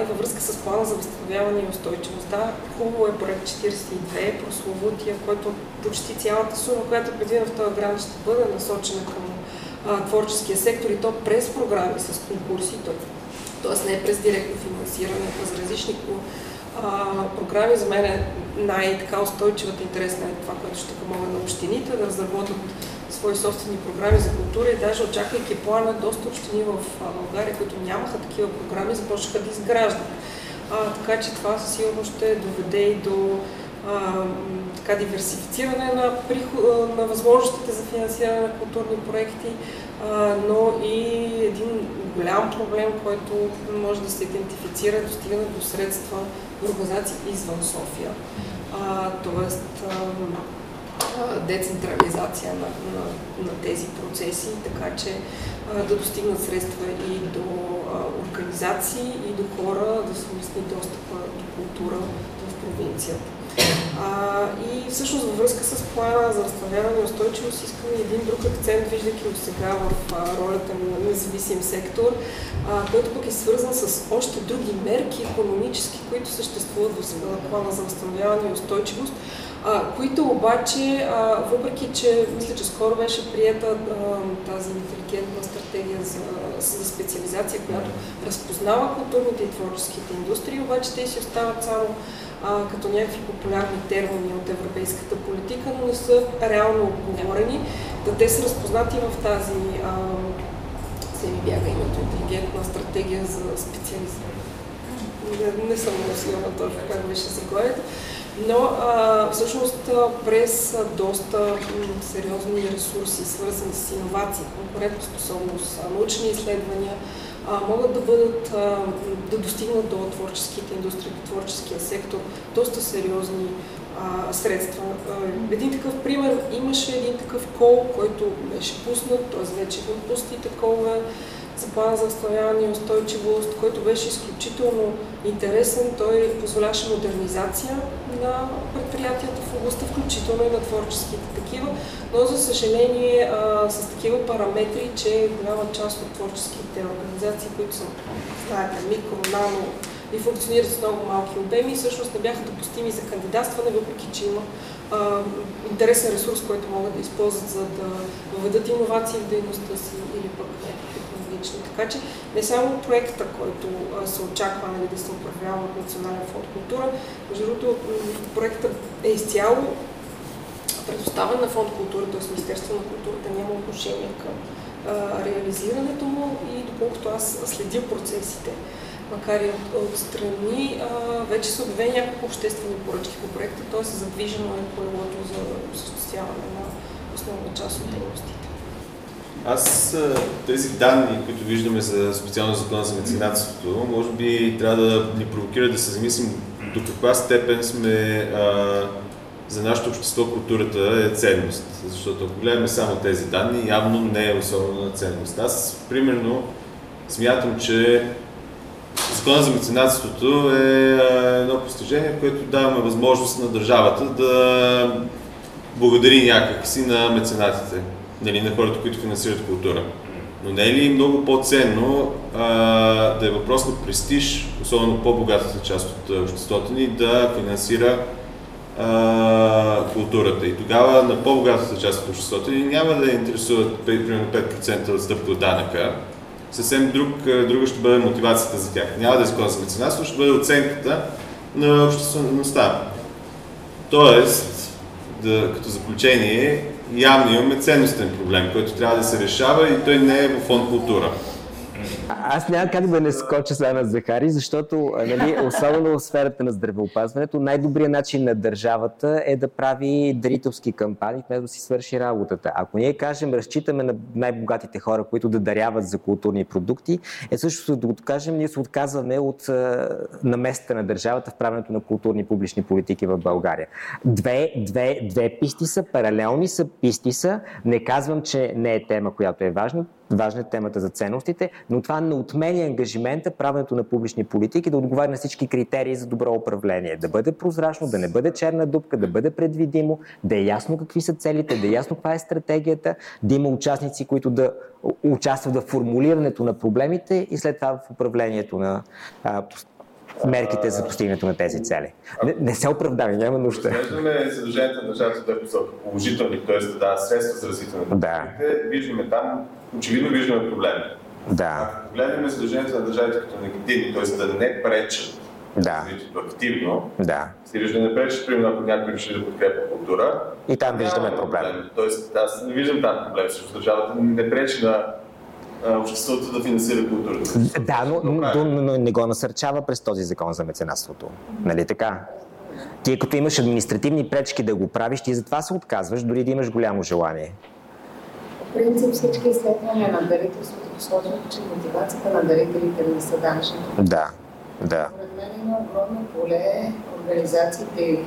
е във връзка с плана за възстановяване и устойчивост. Да, хубаво е проект 42, прословутия, който почти цялата сума, която е предвидена в този грант, ще бъде насочена към творческия сектор и то през програми с конкурси, т.е. не през директно финансиране, през различни програми. За мен е най-така устойчивата интересна е това, което ще помогне на общините да разработят свои собствени програми за култура и даже очаквайки плана, доста общини в България, които нямаха такива програми, започнаха да изграждат. А, така че това със сигурност ще доведе и до а, така, диверсифициране на, приход, на възможностите за финансиране на културни проекти, а, но и един голям проблем, който може да се идентифицира, достигане до средства организации извън София. А, тоест, а, децентрализация на, на, на тези процеси, така че а, да достигнат средства и до а, организации, и до хора, да се улесни достъпа до култура в провинцията. А, и всъщност във връзка с плана за възстановяване и устойчивост искаме един друг акцент, виждайки го сега в ролята на независим сектор, а, който пък е свързан с още други мерки економически, които съществуват в плана за възстановяване и устойчивост, а, които обаче, а, въпреки че мисля, че скоро беше прията а, тази интелигентна стратегия за, за специализация, която разпознава културните и творческите индустрии, обаче те си остават само а, като някакви популярни термини от европейската политика, но не са реално отговорени. Да те са разпознати в тази, а, се ми бяга името, интелигентна стратегия за специализация. Не, не съм много сигурна точно как беше заглавието. Но а, всъщност през доста м, сериозни ресурси, свързани с иновации, конкурентоспособност, научни изследвания, могат да бъдат, да достигнат до творческите индустрии, до творческия сектор, доста сериозни средства. Един такъв пример, имаше един такъв кол, който беше пуснат, т.е. вече пусти такова за плана за възстановяване и устойчивост, който беше изключително интересен. Той позволяваше модернизация на предприятията в областта, включително и на творческите такива, но за съжаление а, с такива параметри, че голяма част от творческите организации, които са, знаете, микро, нано и функционират с много малки обеми, всъщност не бяха допустими за кандидатстване, въпреки че има а, интересен ресурс, който могат да използват, за да въведат иновации в дейността си или пък различни. Така че не само проекта, който се очаква нали, да се управлява от Национален фонд култура, между другото проектът е изцяло предоставен на фонд култура, т.е. Министерство на културата няма отношение към а, реализирането му и доколкото аз следя процесите, макар и от, от вече са обявени няколко обществени поръчки по проекта, т.е. задвижено е колелото за осъществяване на основна част от дейностите. Аз тези данни, които виждаме за специално закона за меценатството, може би трябва да ни провокира да се замислим до каква степен сме а, за нашето общество културата е ценност. Защото ако гледаме само тези данни, явно не е особена ценност. Аз, примерно, смятам, че Закона за меценатството е едно постижение, което даваме възможност на държавата да благодари някакси на меценатите нали, на хората, които финансират култура. Но не е ли много по-ценно а, да е въпрос на престиж, особено по-богатата част от обществото ни, да финансира а, културата. И тогава на по-богатата част от обществото ни няма да интересуват примерно 5% от стъпка от данъка. Съвсем друг, друга ще бъде мотивацията за тях. Няма да е закон за меценатство, ще бъде оценката на обществеността. Тоест, да, като заключение, явно имаме ценностен проблем, който трябва да се решава и той не е в фонд култура. Аз няма как да не скоча сега на Захари, защото, нали, особено в сферата на здравеопазването, най-добрият начин на държавата е да прави дарителски кампании, вместо да си свърши работата. Ако ние кажем, разчитаме на най-богатите хора, които да даряват за културни продукти, е също да го кажем, ние се отказваме от наместата на държавата в правенето на културни публични политики в България. Две, две, две писти са, паралелни са, писти са. Не казвам, че не е тема, която е важна важна е темата за ценностите, но това не отменя ангажимента правенето на публични политики да отговаря на всички критерии за добро управление. Да бъде прозрачно, да не бъде черна дупка, да бъде предвидимо, да е ясно какви са целите, да е ясно каква е стратегията, да има участници, които да участват в формулирането на проблемите и след това в управлението на мерките за постигането на тези цели. Не, не се оправдава, няма нужда. Разглеждаме задълженията на държавата в две посоки. Положителни, т.е. да дава средства за развитие на да. Виждаме там, очевидно виждаме проблеми. Да. Ако гледаме задълженията на държавите като негативни, т.е. да не пречат да. активно, да. вижда да не пречат, примерно ако някой реши да подкрепа култура. И там виждаме проблем. проблем. Тоест, аз не виждам там проблем, защото държавата не пречи на обществото да финансира културата. Да, но, но, но, но не го насърчава през този закон за меценатството. Нали така? Ти като имаш административни пречки да го правиш, ти затова се отказваш, дори да имаш голямо желание. Принцип всички изследвания на дарителството посочват, че мотивацията на дарителите не са данъчните. Да, да. Според мен има огромно поле организациите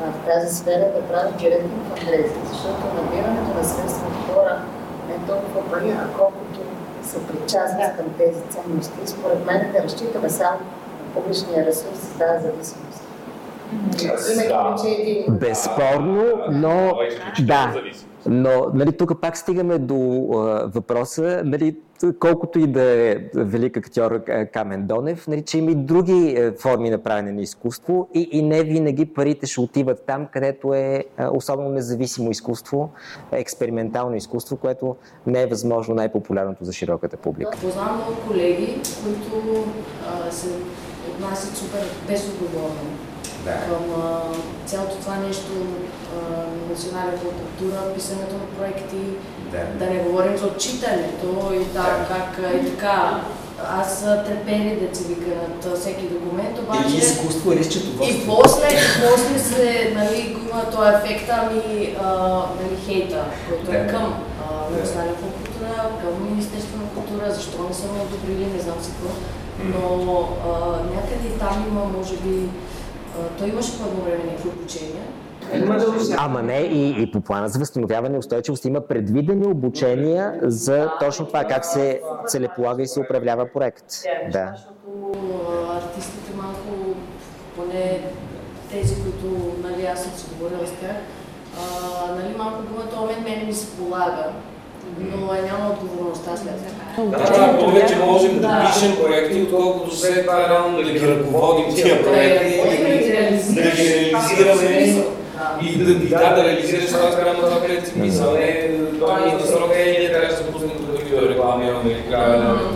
в тази сфера да правят директно фандрейзинг, защото набирането на средства от хора не толкова пари, а колкото са причастни към тези ценности. Според мен да разчитаме само на публичния ресурс за тази зависимост. Безспорно, но да. Но нали, тук пак стигаме до а, въпроса, нали, колкото и да е велик актьор Камен Донев, нали, че има и други е, форми на правене на изкуство и, и не винаги парите ще отиват там, където е особено независимо изкуство, експериментално изкуство, което не е възможно най-популярното за широката публика. Познавам много колеги, които а, се отнасят супер безотговорно да. към а, цялото това нещо, а, национална култура, писането на проекти, да. да не говорим за отчитането и там да. как и така. Аз да се вика над всеки документ, обаче... Или изкуство, или счетоводство. И после, после се, нали, има този ефект, ами, а, нали, хейта, който е към национална култура, към Министерство на култура, защо не са ме одобрили, не знам си какво. Но а, някъде там има, може би, той имаше по едно време някакви обучения, Ама не, и, и по плана за възстановяване и устойчивост има предвидени обучения за точно това, как се целеполага и се управлява проект. Да. артистите малко, поне тези, които нали, аз съм си говорила с тях, нали, малко думата мен мене ми се полага, но е няма отговорността след това. Да, повече можем да пишем проекти, отколкото след това реално да ги ръководим тия проекти, да ги реализираме и да, и да, да реализираш това спрямо това, където си писал. Не, това ни да срока е, ние трябва да се пуснем тук такива реклами, имаме или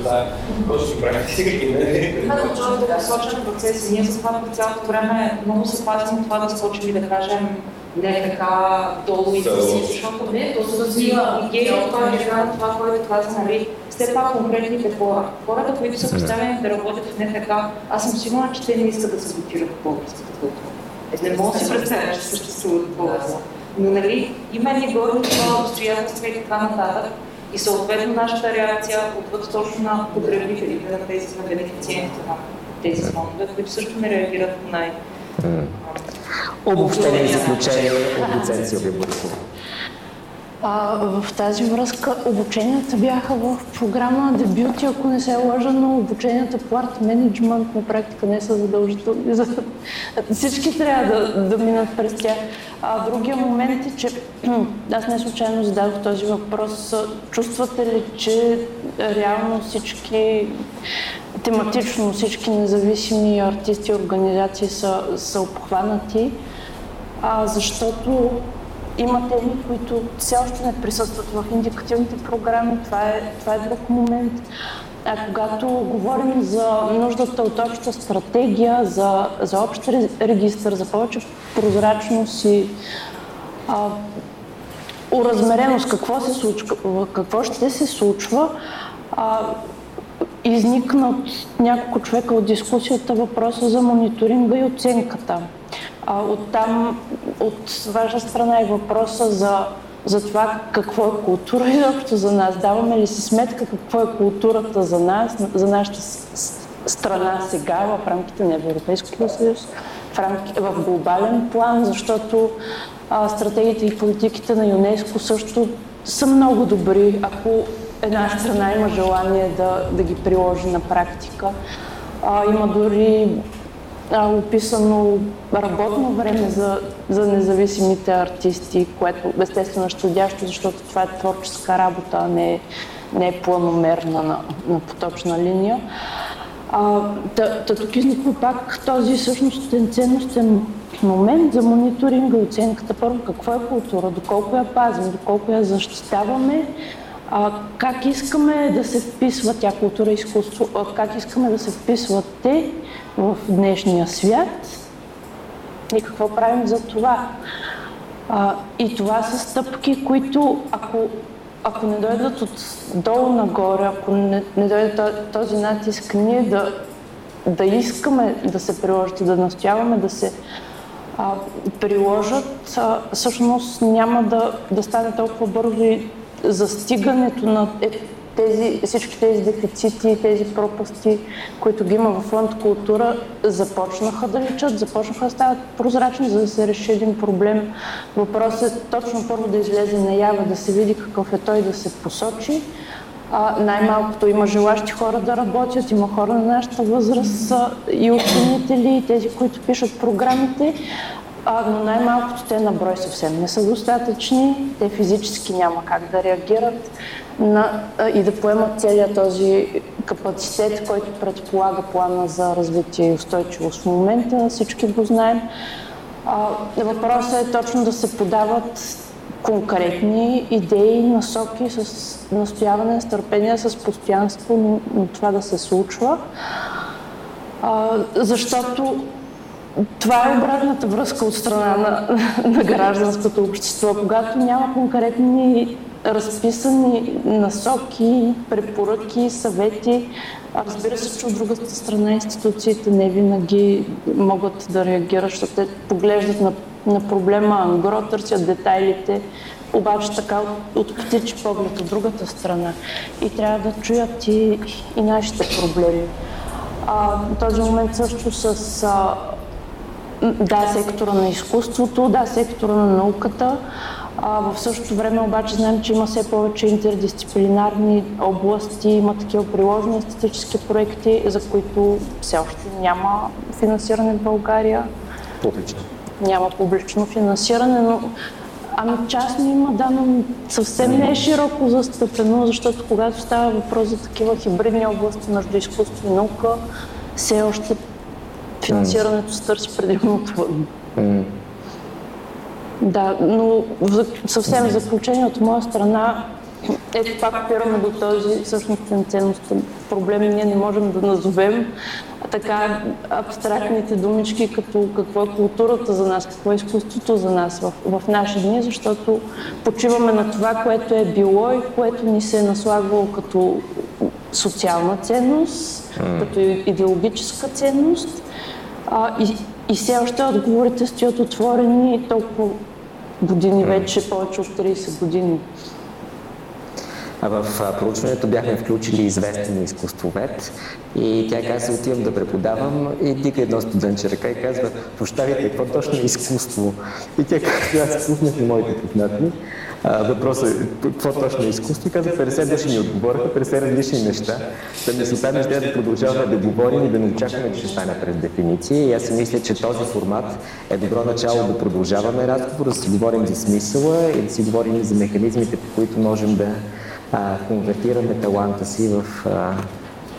да Какво ще правим? Това да почва да посочен процес и ние за това цялото време много се пазим това да скочим и да кажем не така долу и си, защото не, то се развива идея, това е това, което каза, нали, все пак конкретните хора. Хората, които са поставени да работят в НФК, аз съм сигурна, че те не искат да се готират в българската култура. Не мога да си представя, че съществува такова. Но нали, има ни горни това обстоятелства и така нататък. И съответно нашата реакция отвъд точно на потребителите, на тези, на бенефициентите на тези фондове, които също не реагират по най- Обобщение и заключение от доцент Силвия Борисова. А, в тази връзка обученията бяха в програма дебюти, ако не се лъжа, но обученията по арт менеджмент на практика не са задължителни. Всички трябва да, да минат през тях. А другия момент е, че аз не случайно зададох този въпрос. Чувствате ли, че реално всички тематично всички независими артисти и организации са, са обхванати, а, защото има теми, които все още не присъстват в индикативните програми. Това е, това е друг момент. А когато говорим за нуждата от обща стратегия, за, за общ регистр, за повече прозрачност и а, уразмереност, какво, се случва, какво ще се случва, а, изникна от няколко човека от дискусията въпроса за мониторинга и оценката. А, оттам, от ваша страна е въпроса за, за това какво е култура изобщо за нас. Даваме ли си сметка какво е културата за нас, за нашата страна сега в рамките на Европейския съюз, в, в глобален план, защото а, стратегиите и политиките на ЮНЕСКО също са много добри, ако една страна има желание да, да ги приложи на практика. А, има дори а, описано работно време за, за независимите артисти, което естествено е щадящо, защото това е творческа работа, а не, не е планомерна на, на поточна линия. А, та, та тук изниква пак този всъщност ценностен момент за мониторинга и оценката. Първо, какво е култура, доколко я пазим, доколко я защитаваме, а, как искаме да се вписва тя култура и изкуство, а, как искаме да се вписват те в днешния свят и какво правим за това. А, и това са стъпки, които ако, ако не дойдат от долу нагоре, ако не, не дойде този натиск, ние да, да искаме да се приложат и да настояваме да се а, приложат, а, всъщност няма да, да стане толкова бързо и застигането на е, тези, всички тези дефицити, тези пропусти, които ги има в фонд култура, започнаха да личат, започнаха да стават прозрачни, за да се реши един проблем. Въпросът е точно първо да излезе наяве, да се види какъв е той, да се посочи, а, най-малкото има желащи хора да работят, има хора на нашата възраст и оценители, и тези, които пишат програмите, а, но най-малкото те на брой съвсем не са достатъчни, те физически няма как да реагират на, и да поемат целият този капацитет, който предполага плана за развитие и устойчивост в момента, всички го знаем. Въпросът е точно да се подават конкретни идеи, насоки с настояване, с търпение, с постоянство но това да се случва. А, защото това е обратната връзка от страна на, на гражданското общество. Когато няма конкретни разписани насоки, препоръки, съвети, разбира се, че от другата страна институциите не винаги могат да реагират, защото те поглеждат на, на проблема ангро, търсят детайлите, обаче така от, птичи поглед от другата страна. И трябва да чуят и, и нашите проблеми. А, в този момент също с а, да, сектора на изкуството, да, сектора на науката. А, в същото време обаче знаем, че има все повече интердисциплинарни области, има такива приложени естетически проекти, за които все още няма финансиране в България. Публично. Няма публично финансиране, но Ами частно има, да, но съвсем не е широко застъпено, защото когато става въпрос за такива хибридни области между изкуство и наука, все още финансирането се търси предимно отвън. Да, но в, съвсем в заключение от моя страна, ето пак опираме до този същностен ценностен проблем. Ние не можем да назовем така абстрактните думички, като какво е културата за нас, какво е изкуството за нас в, в наши дни, защото почиваме на това, което е било и което ни се е наслагвало като социална ценност, mm. като идеологическа ценност. А, и, и все още отговорите стоят отворени толкова години вече, повече от 30 години. В проучването бяхме включили известен изкуствовед и тя каза, отивам да преподавам и дига едно студентче ръка и казва, прощавайте, какво точно е изкуство? И тя казва, аз пуснах на моите познати. Въпросът е, какво точно е изкуство? Каза, 50 души ни отговориха, 50 различни неща. Да мисълта ми ще да продължаваме да говорим и да не очакваме, че ще стане през дефиниция. И аз си мисля, че този формат е добро начало да продължаваме разговор, да си говорим за смисъла и да си говорим за механизмите, по които можем да а, конвертираме таланта си в, а,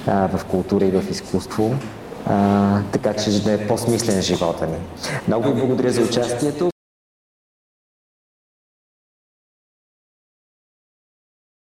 а, в култура и в изкуство, а, така че да е по-смислен живота ни. Много ви благодаря за участието.